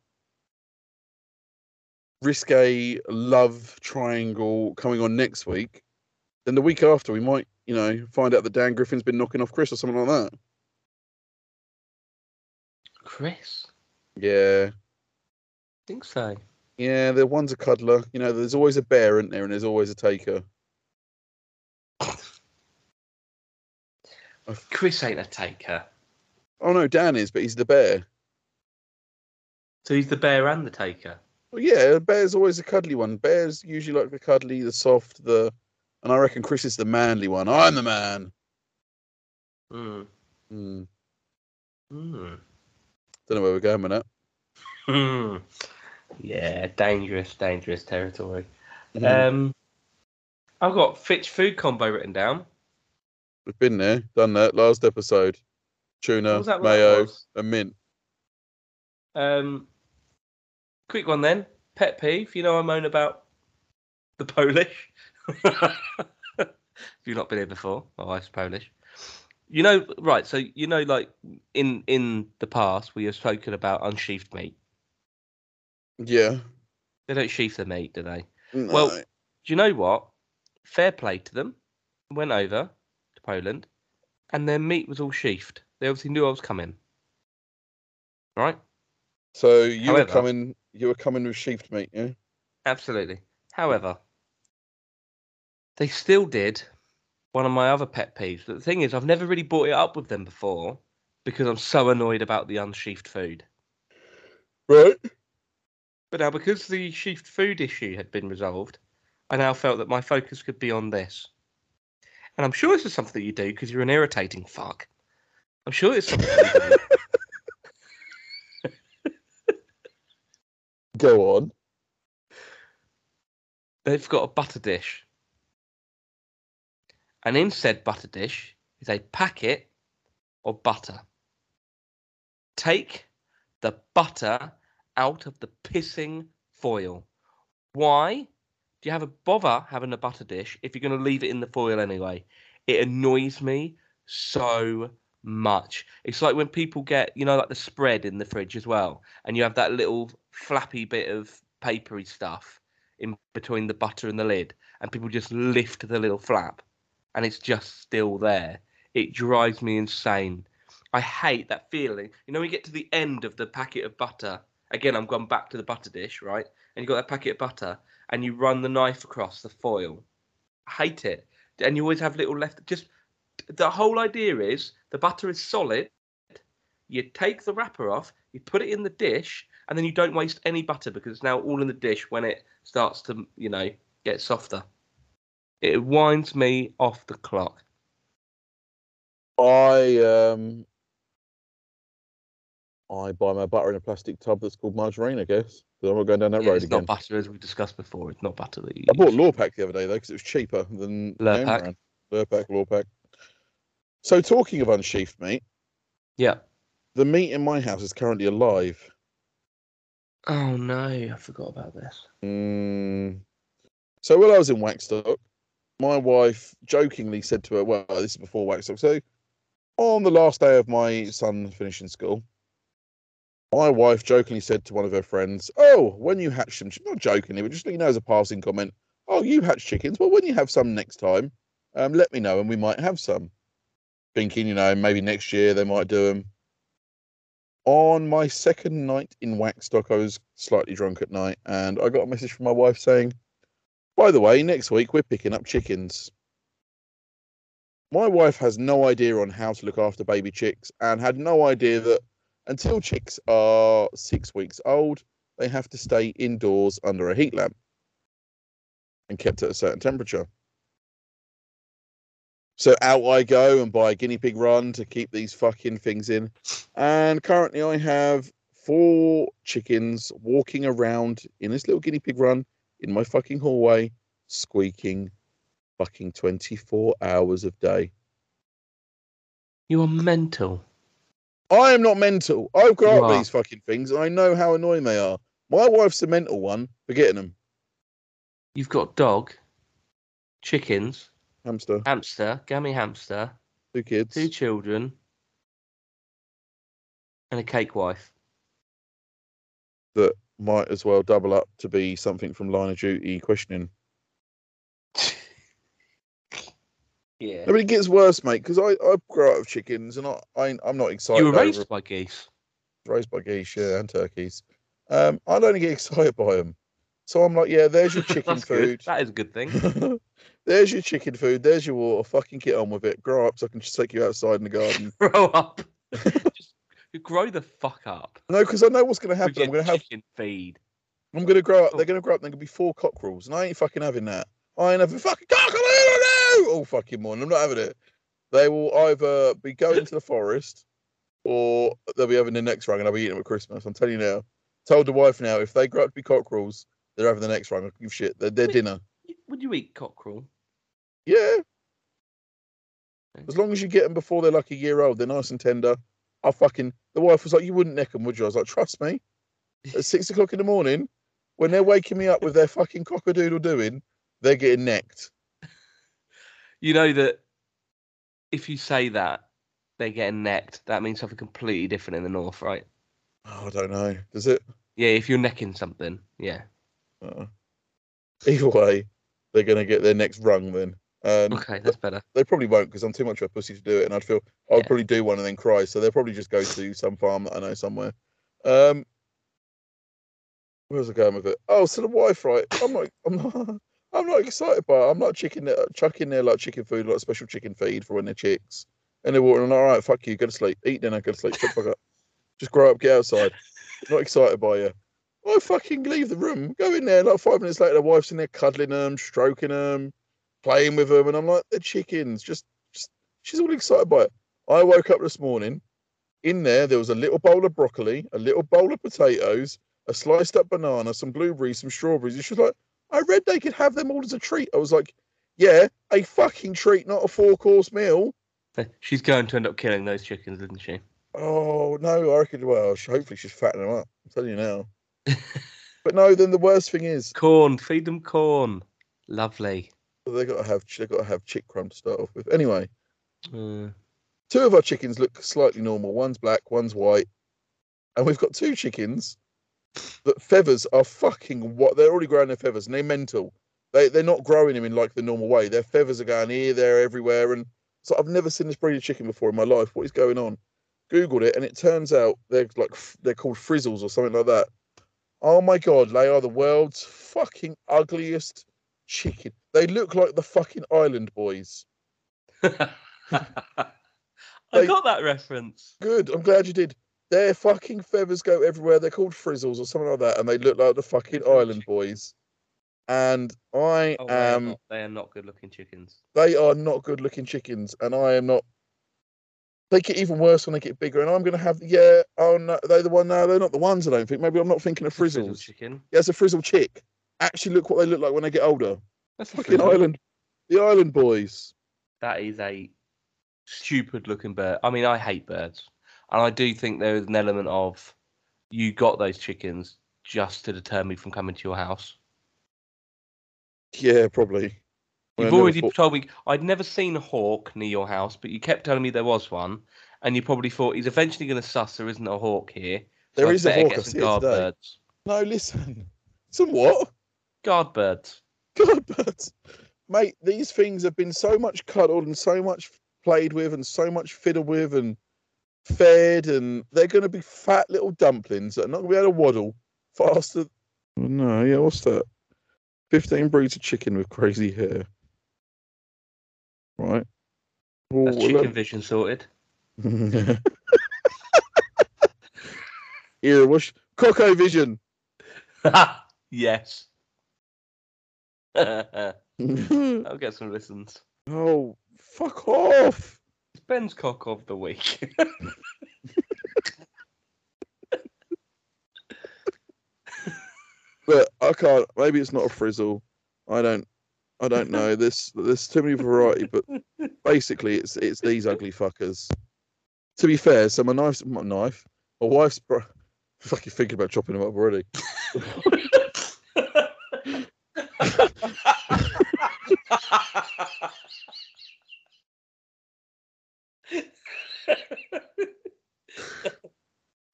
risque love triangle coming on next week, then the week after we might, you know, find out that Dan Griffin's been knocking off Chris or something like that. Chris? Yeah. think so. Yeah, the one's a cuddler. You know, there's always a bear, isn't there? And there's always a taker. Chris ain't a taker. Oh no, Dan is, but he's the bear. So he's the bear and the taker. Well, yeah, a bear's always a cuddly one. Bear's usually like the cuddly, the soft, the, and I reckon Chris is the manly one. I'm the man. Hmm. Hmm. Hmm. Don't know where we're going with that. Hmm. Yeah, dangerous, dangerous territory. Hmm. Um, I've got Fitch food combo written down. We've been there, done that. Last episode, tuna, was that? What that mayo, and mint. Um, quick one then. Pet peeve. You know I moan about the Polish. Have you not been here before? My wife's Polish. You know, right? So you know, like in in the past, we have spoken about unsheathed meat. Yeah. They don't sheath the meat, do they? No. Well, Do you know what? Fair play to them. Went over to Poland, and their meat was all sheathed. They obviously knew I was coming. Right? so you however- were coming. You were coming with sheathed meat, yeah. Absolutely. However, they still did one of my other pet peeves. But the thing is, I've never really brought it up with them before because I'm so annoyed about the unsheathed food. Right. But now, because the sheathed food issue had been resolved, I now felt that my focus could be on this. And I'm sure this is something that you do because you're an irritating fuck. I'm sure it's something you do. Go on. They've got a butter dish. And in said butter dish is a packet of butter. Take the butter out of the pissing foil. Why do you have a bother having a butter dish if you're going to leave it in the foil anyway? It annoys me so much. It's like when people get, you know, like the spread in the fridge as well, and you have that little flappy bit of papery stuff in between the butter and the lid, and people just lift the little flap, and it's just still there. It drives me insane. I hate that feeling. You know, we get to the end of the packet of butter. Again, I'm going back to the butter dish, right? And you got that packet of butter, and you run the knife across the foil. I hate it. And you always have little left. Just the whole idea is the butter is solid. You take the wrapper off, you put it in the dish, and then you don't waste any butter because it's now all in the dish when it starts to, you know, get softer. It winds me off the clock. I um I buy my butter in a plastic tub that's called margarine, I guess. 'cause I'm not going down that Yeah, road it's again. not butter as we discussed before. It's not butter that you I bought. Lawpack the other day though because it was cheaper than Lurpak. Lurpak, Lawpack. So talking of unsheathed meat, Yeah. the meat in my house is currently alive. Oh no, I forgot about this. Mm. So while I was in Waxstock, my wife jokingly said to her, "Well, this is before Waxstock." So on the last day of my son finishing school, my wife jokingly said to one of her friends, "Oh, when you hatch them, not jokingly, but just you know as a passing comment, oh, you hatch chickens. Well, when you have some next time, um, let me know, and we might have some." Thinking, you know, maybe next year they might do them. On my second night in Waxstock, I was slightly drunk at night, and I got a message from my wife saying, "By the way, next week we're picking up chickens." My wife has no idea on how to look after baby chicks, and had no idea that until chicks are six weeks old, they have to stay indoors under a heat lamp and kept at a certain temperature. So out I go and buy a guinea pig run to keep these fucking things in. And currently I have four chickens walking around in this little guinea pig run in my fucking hallway, squeaking fucking 24 hours of day. You are mental. I am not mental. I've grown You up these fucking things and I know how annoying they are. My wife's a mental one for getting them. You've got dog, chickens, Hamster, hamster, gammy hamster, two kids. two children, and a cake wife. that might as well double up to be something from Line of Duty questioning. Yeah. I mean, it gets worse, mate, because I, I grew up with chickens and I, I, I'm not excited. You were over raised by geese. raised by geese, yeah, and turkeys. Um, I don't get excited by them. So I'm like, yeah, there's your chicken That's good. food. That is a good thing. there's your chicken food. There's your water. Fucking get on with it. Grow up so I can just take you outside in the garden. grow up. Just grow the fuck up. No, because I know what's going to happen. I'm going to have. chicken feed. I'm going to grow up. They're going to grow up. They're going to be four cockerels, and I ain't fucking having that. I ain't having fucking cockerel all fucking morning. I'm not having it. They will either be going to the forest, or they'll be having the next rung, and I'll be eating them at Christmas. I'm telling you now. Told the wife now, if they grow up to be cockerels, they're having the next rung. I give shit. They're, they're dinner. Would you eat cockerel? Yeah. As long as you get them before they're like a year old, they're nice and tender. I fucking. The wife was like, "You wouldn't neck them, would you?" I was like, "Trust me." At six o'clock in the morning, when they're waking me up with their fucking cockadoodle doing, they're getting necked. You know that if you say that they're getting necked, that means something completely different in the north, right? Oh, I don't know. Does it? Yeah, if you're necking something, yeah. Uh, either way, they're gonna get their next rung then. And Okay, that's better. they probably won't because I'm too much of a pussy to do it, and I'd feel I'd Yeah. probably do one and then cry. So they'll probably just go to some farm that I know somewhere. Um, where was I going with it? Oh, so the wife, right? I'm not, I'm not, I'm not excited by it. I'm not chicken, chucking their like chicken food, like special chicken feed for when they're chicks, and they're walking. All right, fuck you, go to sleep, eat dinner, go to sleep, shut the fuck up. Just grow up, get outside. Not excited by you. I fucking leave the room, go in there. Like five minutes later, the wife's in there cuddling them, stroking them, playing with them, and I'm like, they're chickens. Just, just, she's all excited by it. I woke up this morning. In there, there was a little bowl of broccoli, a little bowl of potatoes, a sliced up banana, some blueberries, some strawberries. And she was like, I read they could have them all as a treat. I was like, yeah, a fucking treat, not a four course meal. She's going to end up killing those chickens, isn't she? Oh no, I reckon. Well, hopefully she's fattening them up. I'm telling you now. But no, then the worst thing is Corn. Feed them corn. Lovely. They got to have they got to have chick crumb to start off with. Anyway, Uh, two of our chickens look slightly normal. One's black, one's white, and we've got two chickens that feathers are fucking what they're already growing their feathers and they're mental. They they're not growing them in like the normal way. Their feathers are going here, there, everywhere, and so I've never seen this breed of chicken before in my life. What is going on? Googled it, and it turns out they're like they're called frizzles or something like that. Oh my god, they are the world's fucking ugliest chicken. They look like the fucking Island Boys. I They- got that reference. Good. I'm glad you did. Their fucking feathers go everywhere. They're called frizzles or something like that, and they look like the fucking Island. Boys. And I Oh, they, are am. not, they are not good looking chickens. They are not good-looking chickens, and I am not. They get even worse when they get bigger, and I'm going to have. Yeah. Oh no, they're the one. No, they're not the ones. I don't think. Maybe I'm not thinking of a frizzle frizzles. chicken. Yeah, it's a frizzle chick. Actually, look what they look like when they get older. That's a Fucking frizzle. Island. The Island Boys. That is a stupid looking bird. I mean, I hate birds. And I do think there is an element of you got those chickens just to deter me from coming to your house. Yeah, probably. Well, You've already thought- told me I'd never seen a hawk near your house, but you kept telling me there was one, and you probably thought he's eventually going to suss there isn't a hawk here. There I is a hawk. Get I some see it guard today. birds. No, listen. Some what? Guard birds. God, but mate, these things have been so much cuddled and so much played with and so much fiddled with and fed, and they're going to be fat little dumplings that are not going to be able to waddle faster. Oh, no, yeah, what's that? 15 breeds of chicken with crazy hair. Right. Oh, That's well, chicken vision sorted. look- Here, what's Coco Vision? yes. I'll get some listens. oh, fuck off. It's Ben's cock of the week. but I can't. Maybe it's not a frizzle. I don't. I don't know. There's there's too many variety, but basically it's it's these ugly fuckers. To be fair, so my knife's my knife. My wife's bro- fucking thinking about chopping them up already.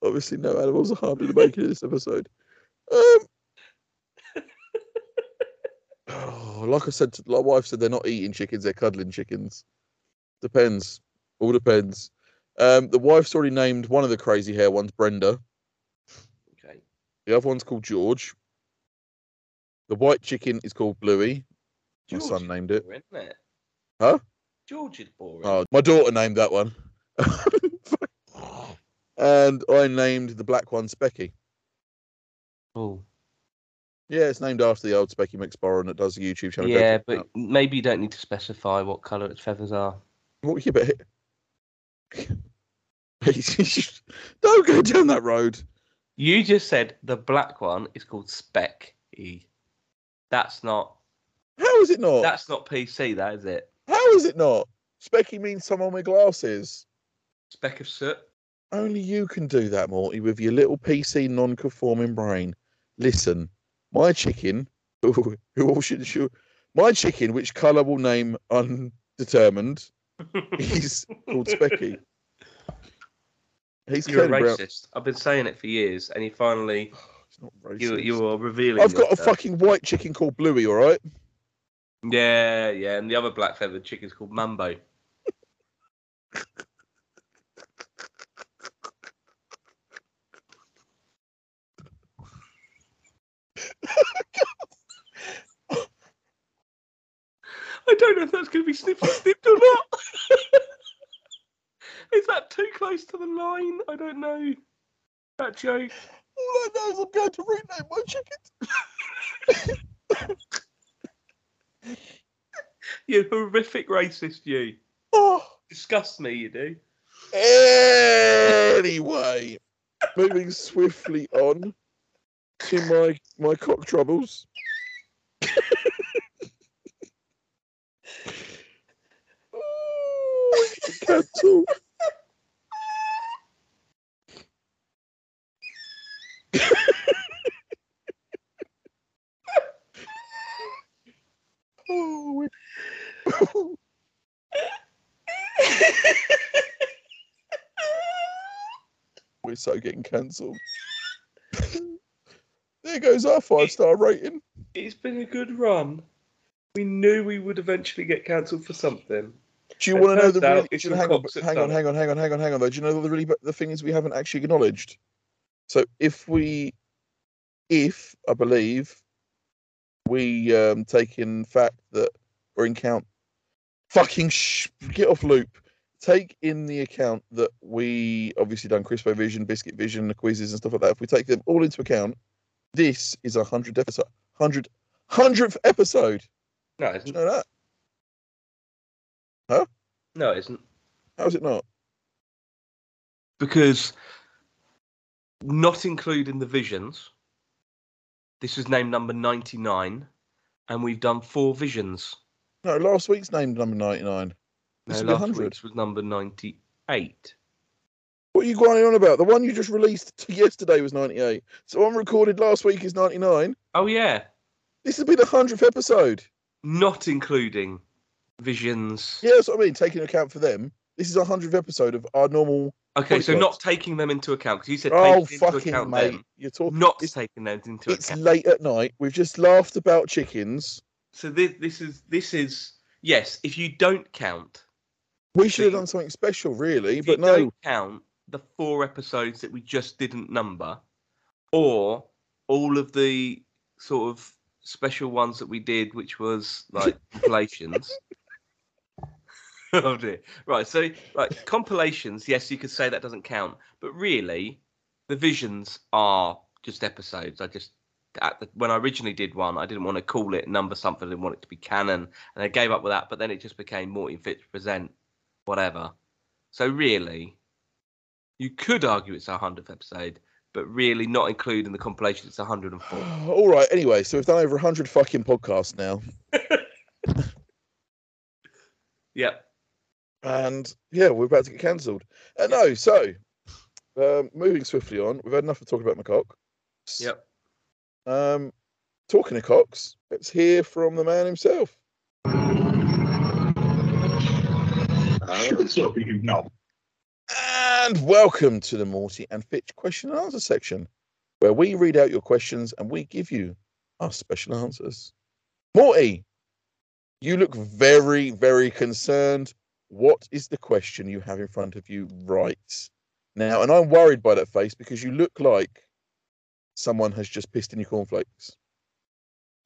Obviously, no animals are harmed in the making of this episode. Um, oh, like I said, to- like wife said, they're not eating chickens; they're cuddling chickens. Depends. All depends. Um, the wife's already named one of the crazy hair ones, Brenda. okay. The other one's called George. The white chicken is called Bluey. My son named it. boring, isn't it? Huh? George is boring. Oh, my daughter named that one. and I named the black one Specky. Oh. Yeah, it's named after the old Specky McSporran that does the YouTube channel. Yeah, check but out. maybe you don't need to specify what colour its feathers are. What you bet? Don't go down that road. You just said the black one is called Spec E. That's not How is it not? that's not PC, that is it? How is it not? Specky means someone with glasses. Speck of soot. Only you can do that, Morty, with your little PC non-conforming brain. Listen, my chicken, who, all should, should, my chicken, which colour will name undetermined, he's called Specky. He's You're a clearly brown. racist. I've been saying it for years, and he finally not you racist. you are revealing. I've got a fucking white chicken called Bluey, all right? Yeah, yeah, and the other black feathered chicken's called Mambo. I don't know if that's going to be snippy snipped or not. Is that too close to the line? I don't know. That joke. All I know is I'm going to rename my chicken. You horrific racist, you. Oh. Disgust me, you do. Anyway, moving swiftly on to my my cock troubles. oh, I can't talk. is so getting cancelled. there goes our five star rating. It's been a good run. We knew we would eventually get cancelled for something. Do you want to know the really? you- your hang on, hang on, hang on, hang on, hang on, hang on. Though, do you know the really the thing is we haven't actually acknowledged. So if we, if I believe, we um take in fact that or in count, fucking sh- get off loop. Take in the account that we obviously done Crispo Vision, Biscuit Vision, the quizzes and stuff like that. If we take them all into account, this is a hundred episode, hundred hundredth episode. No, it Do you isn't. know that? Huh? No, it isn't. How is it not? Because not including the visions, this is named number 99, and we've done four visions. No, last week's named number ninety nine. This No, last 100. week's was number 98. What are you going on about? The one you just released yesterday was 98. So one recorded last week is 99. Oh, yeah. This will be the 100th episode. Not including visions. Yeah, that's what I mean. Taking account for them, this is a 100th episode of our normal. Okay, so not taking them into account, because you said Oh, fucking account mate. them. You're talking. Not it's, taking them into it's account. It's late at night. We've just laughed about chickens. So this, this is this is yes. If you don't count, We should have done something special, really, but no. don't count the four episodes that we just didn't number, or all of the sort of special ones that we did, which was like compilations. oh dear. Right. So, like compilations, yes, you could say that doesn't count, but really, the visions are just episodes. I just at the, when I originally did one, I didn't want to call it number something. I didn't want it to be canon, and I gave up with that. But then it just became Morty Fitch present whatever. So really, you could argue it's our hundredth episode, but really, not including the compilation, it's 104. All right. Anyway, so we've done over 100 fucking podcasts now. yep. and yeah, we're about to get cancelled. Uh, no, so um, moving swiftly on, we've had enough of talking about McCock. Yep. Um, talking of cocks, let's hear from the man himself. Shut up, you knob. And welcome to the Morty and Fitch question and answer section, where we read out your questions and we give you our special answers. Morty, you look very, very concerned. What is the question you have in front of you right now? And I'm worried by that face because you look like someone has just pissed in your cornflakes.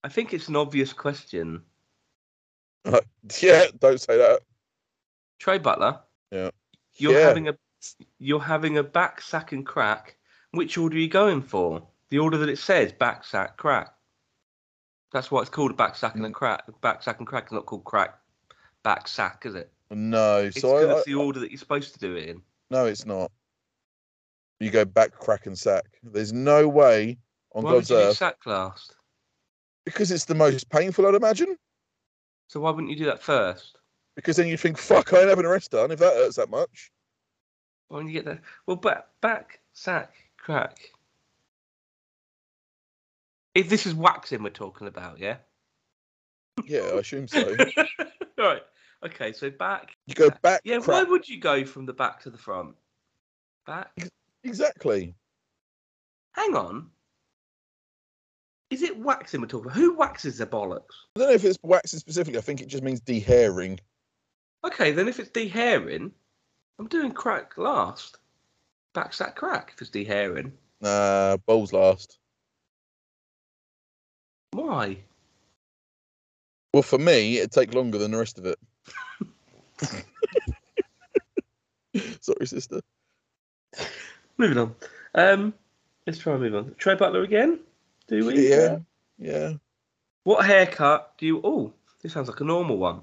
I think it's an obvious question. Uh, yeah, don't say that. Trey Butler. Yeah. You're Yeah. having a you're having a back sack and crack. Which order are you going for? The order that it says back sack crack. That's why it's called a back sack and a crack. Back sack and crack is not called crack back sack, is it? No, It's so I, it's the order that you're supposed to do it in. No, it's not. You go back, crack, and sack. There's no way on why God's would you do earth sack last? because it's the most painful, I'd imagine. So why wouldn't you do that first? Because then you think, "Fuck, I ain't having a rest done if that hurts that much." Don't you get that? Well, back, back, sack, crack. If this is waxing we're talking about, yeah. Yeah, I assume so. right. Okay. So back. You go back, Yeah. Why would you go from the back to the front? Back. Exactly. Hang on. Is it waxing we're talking about? Who waxes their bollocks? I don't know if it's waxing specifically. I think it just means dehairing. Okay, then if it's dehairing, I'm doing crack last. Back sack crack if it's dehairing. Nah, balls last. Why? Well, for me, it'd take longer than the rest of it. Sorry, sister. Moving on. Um, let's try and move on. Trey Butler again. Do we? Yeah, yeah. What haircut do you? Oh, this sounds like a normal one.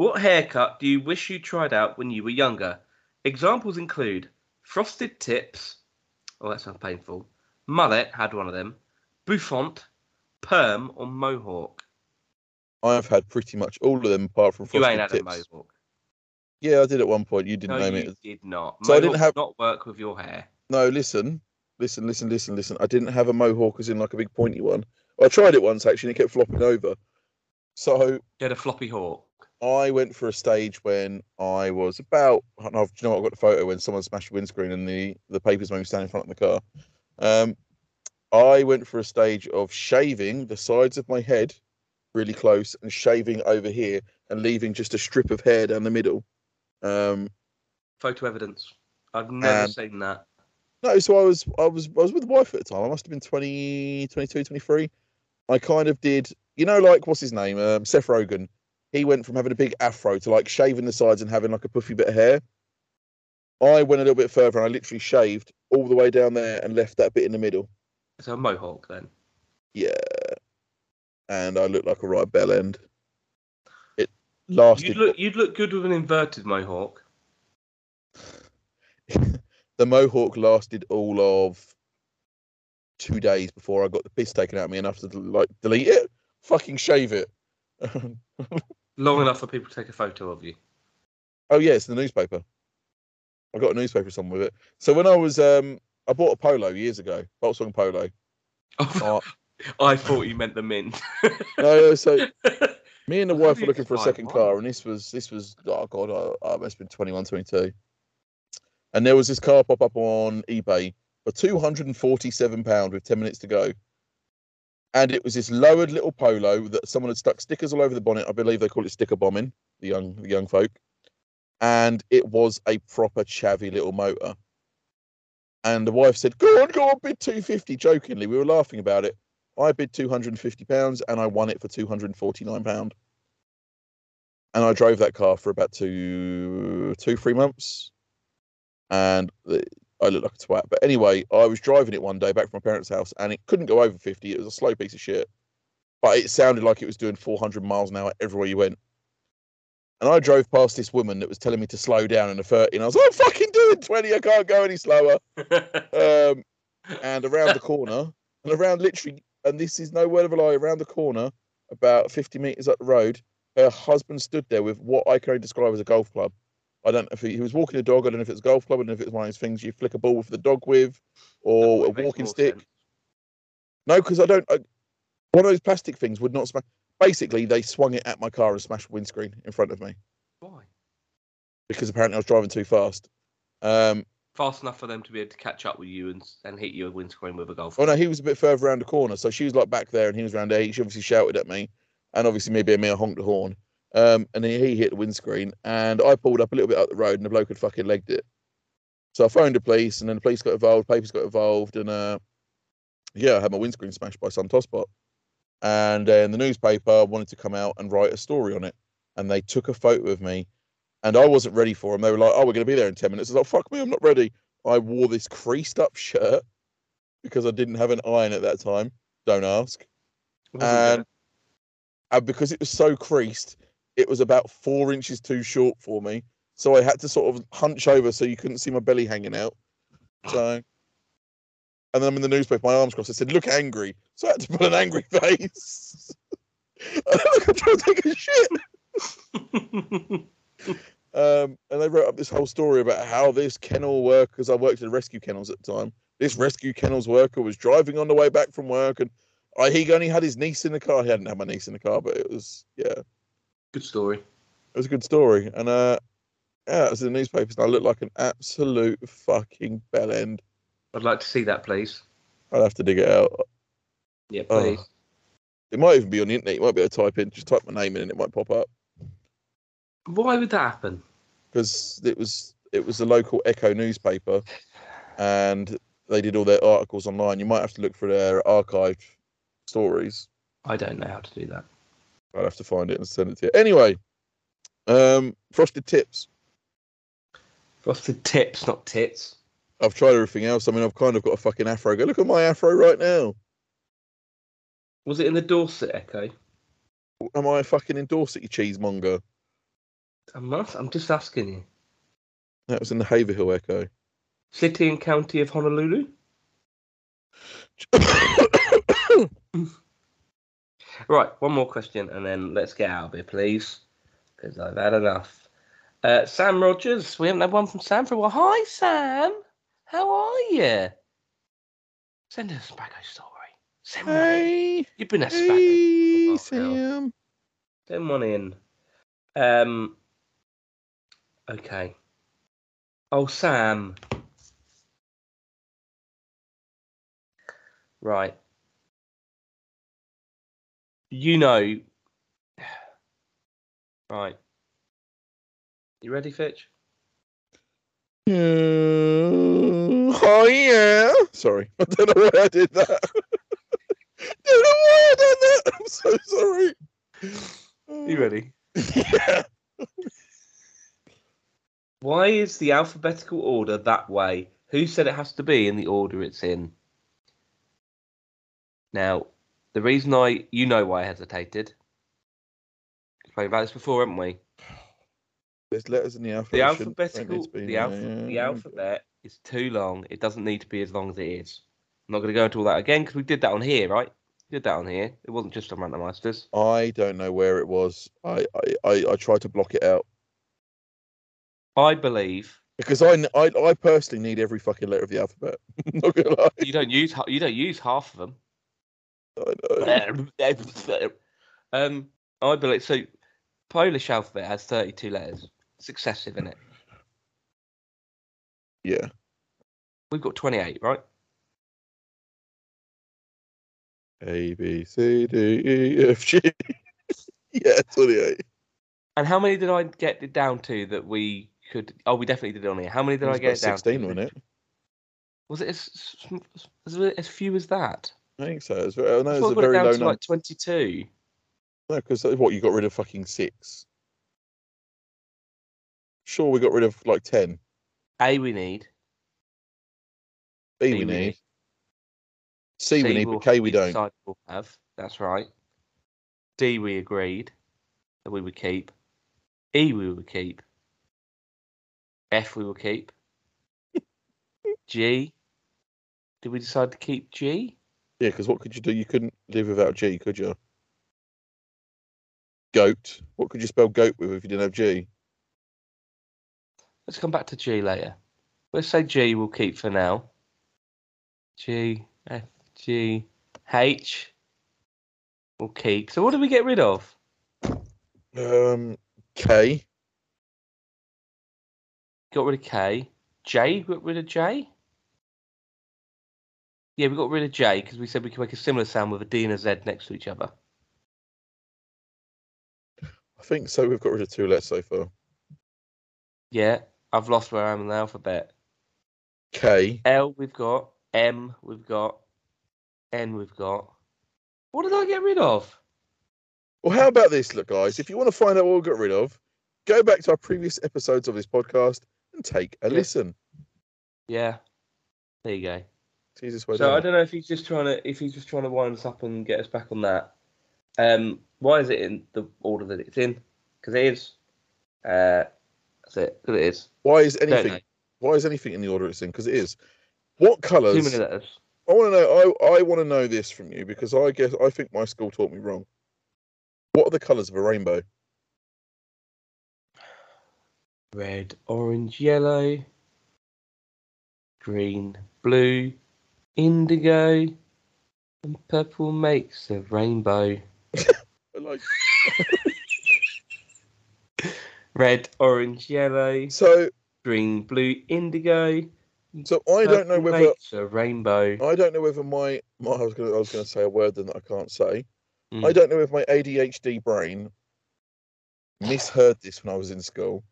What haircut do you wish you tried out when you were younger? Examples include frosted tips. Oh, that sounds painful. Mullet had one of them. Bouffant, perm, or mohawk. I've had pretty much all of them apart from frosted you ain't had tips. a mohawk. Yeah, I did at one point. You didn't no, name you it. did not. So I didn't have- not work with your hair. No, listen, listen, listen, listen, listen. I didn't have a mohawk as in like a big pointy one. I tried it once actually, and it kept flopping over. So You had a floppy hawk. I went for a stage when I was about. I don't know, do you know what? I got the photo when someone smashed the windscreen and the the papers made me stand in front of the car. Um, I went for a stage of shaving the sides of my head really close and shaving over here and leaving just a strip of hair down the middle. Um, Photo evidence. I've never Um, seen that. No, so I was I was I was with the wife at the time. I must have been 20, 22, 23. I kind of did, you know, like what's his name? Um, Seth Rogen. He went from having a big afro to like shaving the sides and having like a puffy bit of hair. I went a little bit further and I literally shaved all the way down there and left that bit in the middle. It's a mohawk then. Yeah. And I looked like a right bell end. It lasted You'd look you'd look good with an inverted mohawk. the mohawk lasted all of two days before I got the piss taken out of me enough to like delete it, fucking shave it. Long enough for people to take a photo of you. oh yeah, it's the newspaper. I got a newspaper somewhere with it. So when I was um I bought a polo years ago, Volkswagen Polo. Oh, I thought you meant the mint. no, so me and the wife were looking for a second one? car and this was this was oh god I, I must have been 21 22 and there was this car pop up on ebay for 247 pound with 10 minutes to go and it was this lowered little polo that someone had stuck stickers all over the bonnet. I believe they call it sticker bombing the young the young folk. And it was a proper chavvy little motor. And the wife said go on go on bid 250 jokingly we were laughing about it. I bid two hundred and fifty pounds, and I won it for two hundred and forty nine pound. And I drove that car for about two, two, three months, and the- I looked like a twat. But anyway, I was driving it one day back from my parents' house, and it couldn't go over fifty. It was a slow piece of shit, but it sounded like it was doing four hundred miles an hour everywhere you went. And I drove past this woman that was telling me to slow down in a thirty, and I was like, "I'm fucking doing twenty. I can't go any slower." Um, and around the corner, and around literally, and this is no word of a lie, around the corner, about 50 meters up the road, her husband stood there with what I can only describe as a golf club. I don't know if he, he was walking a dog. I don't know if it's a golf club. I don't know if it's one of those things you flick a ball with the dog with, or a walking stick. sense. No, because I don't. I, one of those plastic things would not smash. Basically, they swung it at my car and smashed windscreen in front of me Why? because apparently I was driving too fast. Um, Fast enough for them to be able to catch up with you and and hit you a windscreen with a golf. Oh no, he was a bit further around the corner, so she was like back there, and he was around there. She obviously shouted at me, and obviously me being me, I honked the horn. Um, and then he hit the windscreen, and I pulled up a little bit up the road, and the bloke had fucking legged it. So I phoned the police, and then the police got involved, papers got involved, and uh, yeah, I had my windscreen smashed by some tosspot. And then the newspaper wanted to come out and write a story on it, and they took a photo of me, and I wasn't ready for them. They were like, "Oh, we're going to be there in ten minutes." I was like, "Fuck me, I'm not ready." I wore this creased up shirt because I didn't have an iron at that time. Don't ask. And, and because it was so creased, it was about four inches too short for me. So I had to sort of hunch over so you couldn't see my belly hanging out. So, and then I'm in the newspaper, my arms crossed. I said, "Look angry." So I had to put an angry face. Look I'm trying to take a shit. Um, and they wrote up this whole story about how this kennel worker, because I worked at rescue kennels at the time, this rescue kennels worker was driving on the way back from work, and I, he only had his niece in the car. He hadn't had my niece in the car, but it was yeah, Good story. It was a good story. And uh, yeah, it was in the newspapers, and I looked like an absolute fucking bell end. I'd like to see that, please. I'd have to dig it out. Yeah, Oh. please. It might even be on the internet. You might be able to type in, just type my name in, and it might pop up Why would that happen? because it was it was the local Echo newspaper, and they did all their articles online. You might have to look for their archived stories. I don't know how to do that. I'll have to find it and send it to you. Anyway, um, frosted tips. Frosted tips, not tits. I've tried everything else. I mean, I've kind of got a fucking afro. Go look at my afro right now. Was it in the Dorset Echo? Am I fucking in it, you cheesemonger? I'm not. I'm just asking you. That was in the Haverhill Echo. City and County of Honolulu. Right, one more question, and then let's get out of here, please, because I've had enough. Uh, Sam Rogers, we haven't had one from Sam for a while. Hi, Sam. How are you? Send us a Spago story. Send one in. hey, You've been a Spago. hey, Oh. Sam. Send one in. Um. Okay. Oh, Sam. Right. You know. Right. You ready, Fitch? Mm, oh yeah. Sorry, I don't know why I did that. don't know why I did that. I'm so sorry. You ready? Yeah. Why is the alphabetical order that way? Who said it has to be in the order it's in? Now, the reason I, you know why I hesitated. Spoke about this before, haven't we? There's letters in the alphabet. The that shouldn't- don't alphabetical, need to be in the, there, alpha, yeah, the alphabet is too long. It doesn't need to be as long as it is. I'm not going to go into all that again because we did that on here, right? We did that on here. It wasn't just on Randomizers. I don't know where it was. I, I, I, I tried to block it out I believe because I, I I personally need every fucking letter of the alphabet. Not gonna lie. you don't use you don't use half of them. I know. um, I believe so. Polish alphabet has 32 letters, successive in it. Yeah. We've got 28, right? A B C D E F G. yeah, twenty-eight. And how many did I get it down to that we could? Oh, we definitely did it on here. How many did I get it down Sixteen, to? wasn't it? Was it as, as, as few as that? I think so. It's, very- I know I it's a got it very down low to number. like 22. No, because uh, what you got rid of fucking six. Sure, we got rid of like ten. A we need. B B we we need. need. C we need, we'll- but K we don't. we'll have. That's right. D we agreed that we would keep. E we would keep. F we will keep. G. Did we decide to keep G? Yeah, because what could you do? You couldn't live without G, could you? Goat. What could you spell goat with if you didn't have G? Let's come back to G later. Let's say G we'll keep for now. G, F, G, H. We'll keep. So what do we get rid of? Um, K. Got rid of K. J. Got rid of J. Yeah, we got rid of J because we said we could make a similar sound with a D and a Z next to each other. I think so. We've got rid of two letters so far. Yeah, I've lost where I am in the alphabet. K. L we've got. M we've got. N we've got. What did I get rid of? Well, how about this, look, guys? If you want to find out what we got rid of, go back to our previous episodes of this podcast and take a Yeah. listen. Yeah, there you go. It's the easiest way So I don't know if he's just trying to if he's just trying to wind us up and get us back on that. Um, why is it in the order that it's in? Because it is. Uh, that's it. 'cause it is. Why is anything? Why is anything in the order it's in? Because it is. What colours? Too many letters. I want to know. I, I want to know this from you because I guess I think my school taught me wrong. What are the colours of a rainbow? Red, orange, yellow, green, blue, indigo, and purple makes a rainbow. Like Red, orange, yellow, so. green, blue, indigo. So I don't know whether makes a rainbow. I don't know whether my, my I was going to I was going to say a word then that I can't say. I Mm. don't know if my ADHD brain misheard this when I was in school,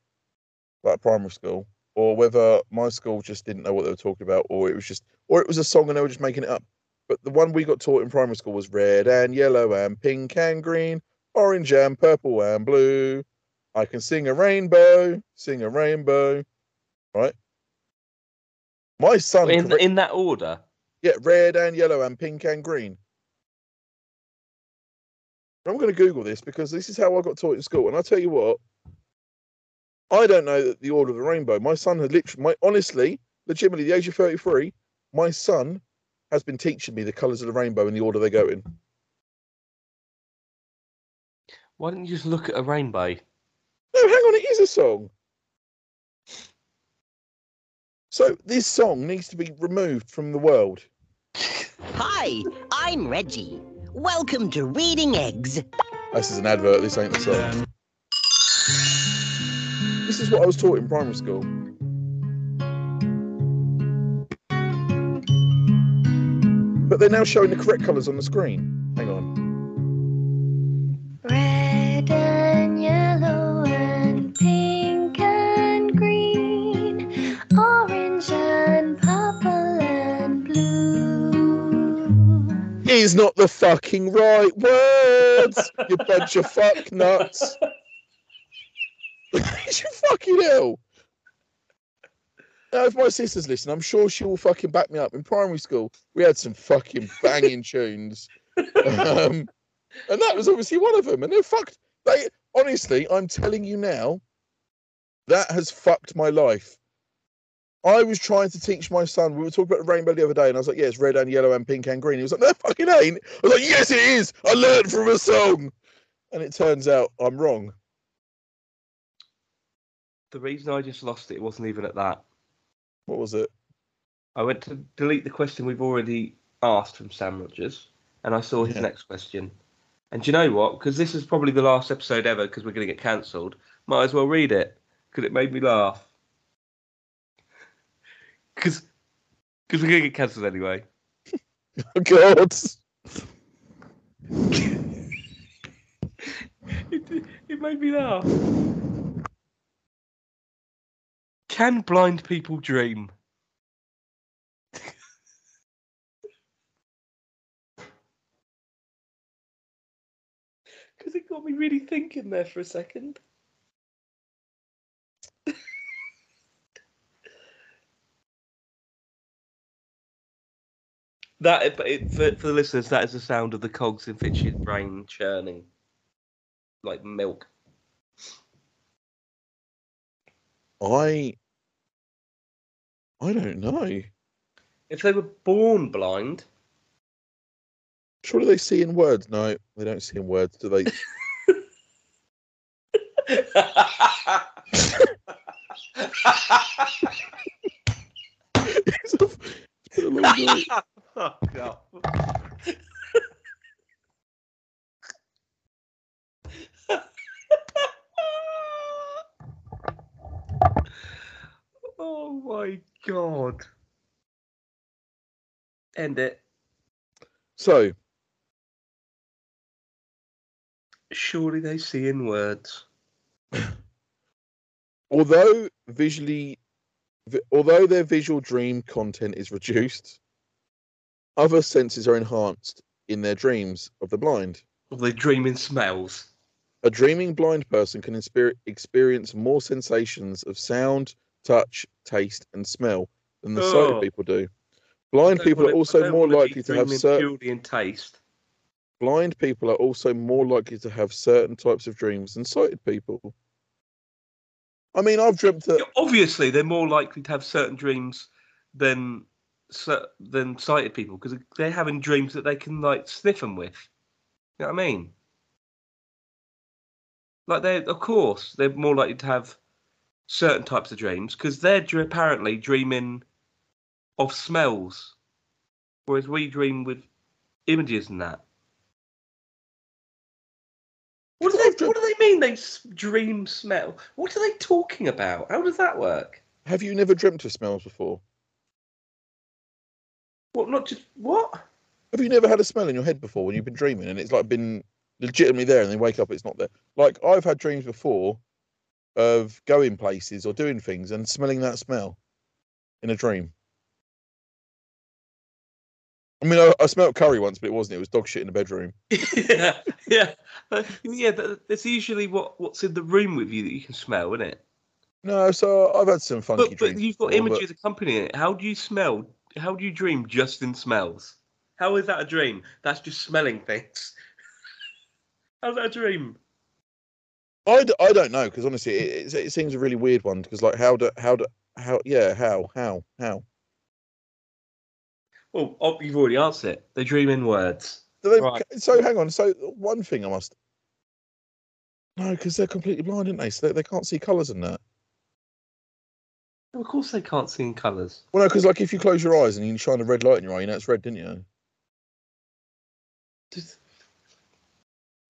like primary school, or whether my school just didn't know what they were talking about, or it was just, or it was a song and they were just making it up. But the one we got taught in primary school was red and yellow and pink and green, orange and purple and blue. I can sing a rainbow, sing a rainbow, right? My son, in correct- in that order. yeah, red and yellow and pink and green. I'm going to Google this because this is how I got taught in school. And I tell you what, I don't know that the order of the rainbow. My son had literally, my honestly, legitimately, the age of 33, my son has been teaching me the colours of the rainbow in the order they go in. Why didn't you just look at a rainbow? No, hang on, it is a song. So this song needs to be removed from the world. Hi, I'm Reggie. Welcome to Reading Eggs. This is an advert. This ain't the song. This is what I was taught in primary school. But they're now showing the correct colours on the screen. Hang on. Red and yellow and pink and green, orange and purple and blue. Is not the fucking right words, you bunch of fuck nuts. you fucking hell. Now, if my sister's listening, I'm sure she will fucking back me up. In primary school, we had some fucking banging tunes. Um, and that was obviously one of them. And they're fucked. They honestly, I'm telling you now, that has fucked my life. I was trying to teach my son. We were talking about the rainbow the other day, and I was like, "Yeah, it's red and yellow and pink and green." He was like, "No, fucking ain't." I was like, "Yes, it is. I learned from a song." And it turns out I'm wrong. The reason I just lost it wasn't even at that. What was it? I went to delete the question we've already asked from Sam Rogers, and I saw his Yeah. next question. And do you know what? Because this is probably the last episode ever, because we're going to get cancelled. Might as well read it, because it made me laugh. Because we're going to get cancelled anyway. Oh God. It, it made me laugh. Can blind people dream? Because it got me really thinking there for a second. that, but it, for, for the listeners, that is the sound of the cogs in Fitch's brain churning like milk. I. I don't know. If they were born blind, Surely they see in words. No, they don't see in words, do they? It's a- it's a long night. Fuck off. Oh my god. End it. So, Surely they see in words. although visually, vi- although their visual dream content is reduced, other senses are enhanced in their dreams of the blind. Or they dream in smells. A dreaming blind person can experience more sensations of sound, touch, taste, and smell than the sighted Oh. people do. Blind people are I also more likely to have certain taste. blind people are also more likely to have certain types of dreams than sighted people. I mean, I've dreamt that Obviously, they're more likely to have certain dreams than than sighted people because they're having dreams that they can like sniff them with. You know what I mean? Like they, of course, they're more likely to have certain types of dreams because they're apparently dreaming of smells, whereas we dream with images and that. What do they? What do they mean? They s- dream smell. What are they talking about? How does that work? have you never dreamt of smells before? What? Not just what? Have you never had a smell in your head before when you've been dreaming and it's like been legitimately there and then wake up it's not there? Like I've had dreams before of going places or doing things and smelling that smell in a dream. I mean, I, I smelled curry once, but it wasn't. It was dog shit in the bedroom. yeah, yeah, Uh, yeah. that- That's usually what what's in the room with you that you can smell, isn't it? No, so I've had some funky But, but you've got before, but- images accompanying it. How do you smell? How do you dream just in smells? How is that a dream? That's just smelling things. How's that a dream? I, d- I don't know because honestly, it, it, it seems a really weird one because like how do how do how yeah how how how Well, oh, you've already answered it. They dream in words. they, Right. so hang on so one thing I must no because they're completely blind aren't they so they, they can't see colours in that Of course, they can't see in colours. well no because like if you close your eyes and you shine a red light in your eye you know it's red didn't you Just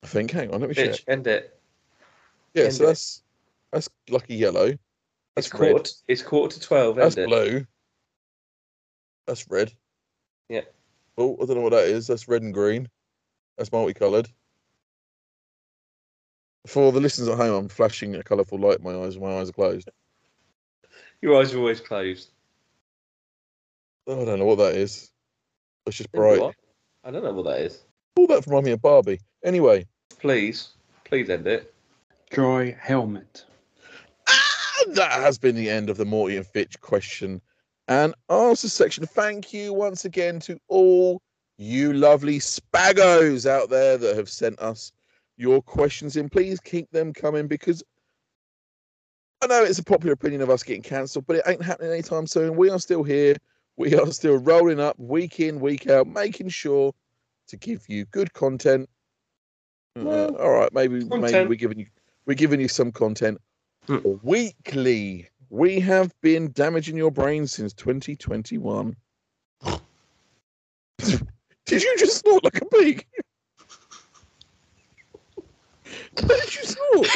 I think hang on let me check end it. Yeah so it. that's That's lucky yellow. That's It's red. quarter. It's quarter to twelve. That's isn't it? blue. That's red. Yeah. Oh, I don't know what that is. That's red and green. That's multicolored. For the listeners at home, I'm flashing a colourful light in my eyes. My eyes are closed. Your eyes are always closed. Oh, I don't know what that is. It's just bright. what? I don't know what that is. All that reminds me of Barbie. Anyway, Please, please end it. Dry helmet. and that has been the end of the Morty and Fitch question and answer section. Thank you once again to all you lovely spagos out there that have sent us your questions in. Please keep them coming because I know it's a popular opinion of us getting cancelled, but it ain't happening anytime soon. We are still here. We are still rolling up week in, week out, making sure to give you good content. Uh, Well, all right, maybe maybe we're giving you we're giving you some content Hmm. weekly. We have been damaging your brain since 2021. Did you just snort like a pig? Did you snort?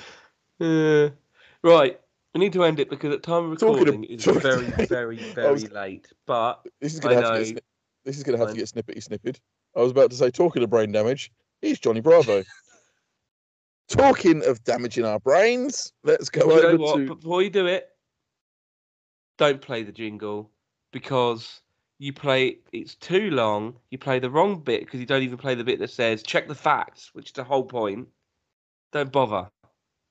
Uh, right, we need to end it because at time of recording it's very, very, very was- late. But This is gonna I have to get this is gonna have to get snippety snipped. I was about to say talking of brain damage. Here's Johnny Bravo. Talking of damaging our brains, let's go you know over what? to Before you do it, don't play the jingle because you play it's too long. You play the wrong bit because you don't even play the bit that says check the facts, which is the whole point. Don't bother.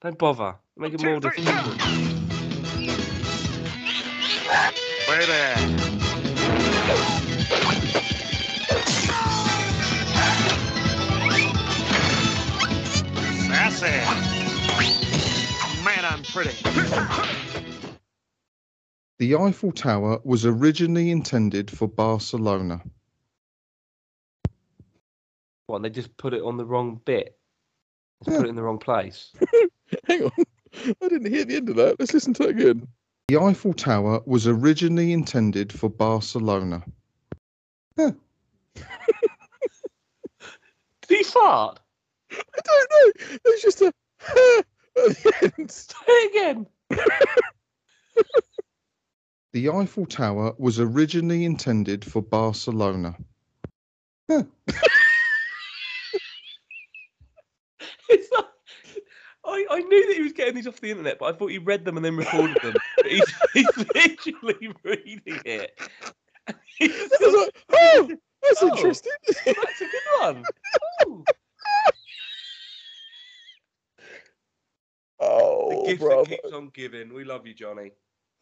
Don't bother. Make it more difficult. Where there? Pretty. The Eiffel Tower was originally intended for Barcelona. What? They just put it on the wrong bit. Just put it in the wrong place. hang on. I didn't hear the end of that. Let's listen to it again. The Eiffel Tower was originally intended for Barcelona. Did he fart? I don't know. There's just a at the end. Say again. The Eiffel Tower was originally intended for Barcelona. It's like, I, I knew that he was getting these off the internet, but I thought he read them and then recorded them. But he's, he's literally reading it. He's like, oh, that's Oh. interesting. That's a good one. Oh. Ooh. The oh, gift bravo. that keeps on giving. We love you, Johnny.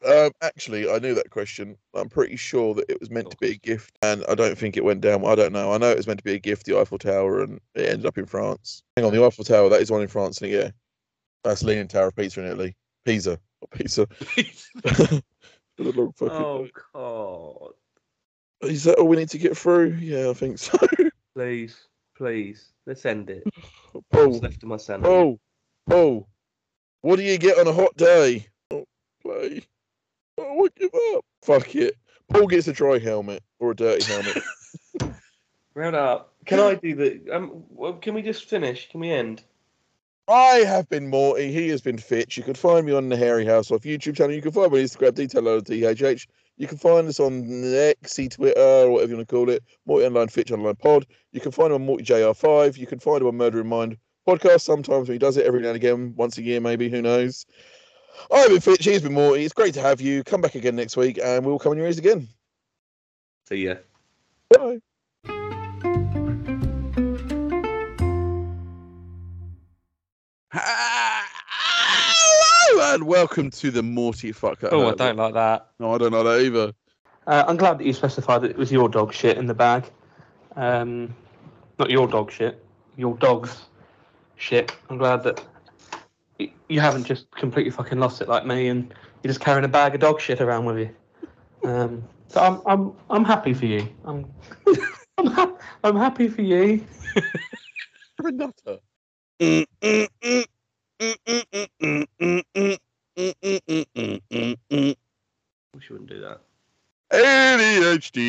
Um, actually, I knew that question. I'm pretty sure that it was meant to be a gift, and I don't think it went down. I don't know. I know it was meant to be a gift, the Eiffel Tower, and it ended up in France. Hang on, the Eiffel Tower, that is one in France, isn't? Yeah. That's Leaning Tower of Pisa in Italy. Pisa. Pisa. For the long oh God! Is that all we need to get through? Yeah, I think so. Please, please, let's end it. Paul, left of my sanity? Paul, Paul, what do you get on a hot day? Oh, play. Oh, I give up. Fuck it. Paul gets a dry helmet or a dirty helmet. Round up. Can I do the? Um, well, can we just finish? Can we end? I have been Morty. He has been Fitch. You can find me on the Hairy House off YouTube channel. You can find me on Instagram, detail of DHH. You can find us on Xy, Twitter, or whatever you want to call it. Morty Online Fitch Online Pod. You can find him on Morty JR5. You can find him on Murder in Mind podcast sometimes when he does it every now and again, once a year maybe, who knows. I've been Fitch. He's been Morty. It's great to have you. Come back again next week and we'll come on your ears again. See ya. Bye. Hello and welcome to the Morty Fuck That. Oh, I don't like that. No, I don't know that either. Uh, I'm glad that you specified that it was your dog shit in the bag. Um, not your dog shit, your dog's shit. I'm glad that you haven't just completely fucking lost it like me, and you're just carrying a bag of dog shit around with you. Um, so I'm I'm I'm happy for you. I'm I'm, ha- I'm happy for you. Renata. We shouldn't do that. ADHD.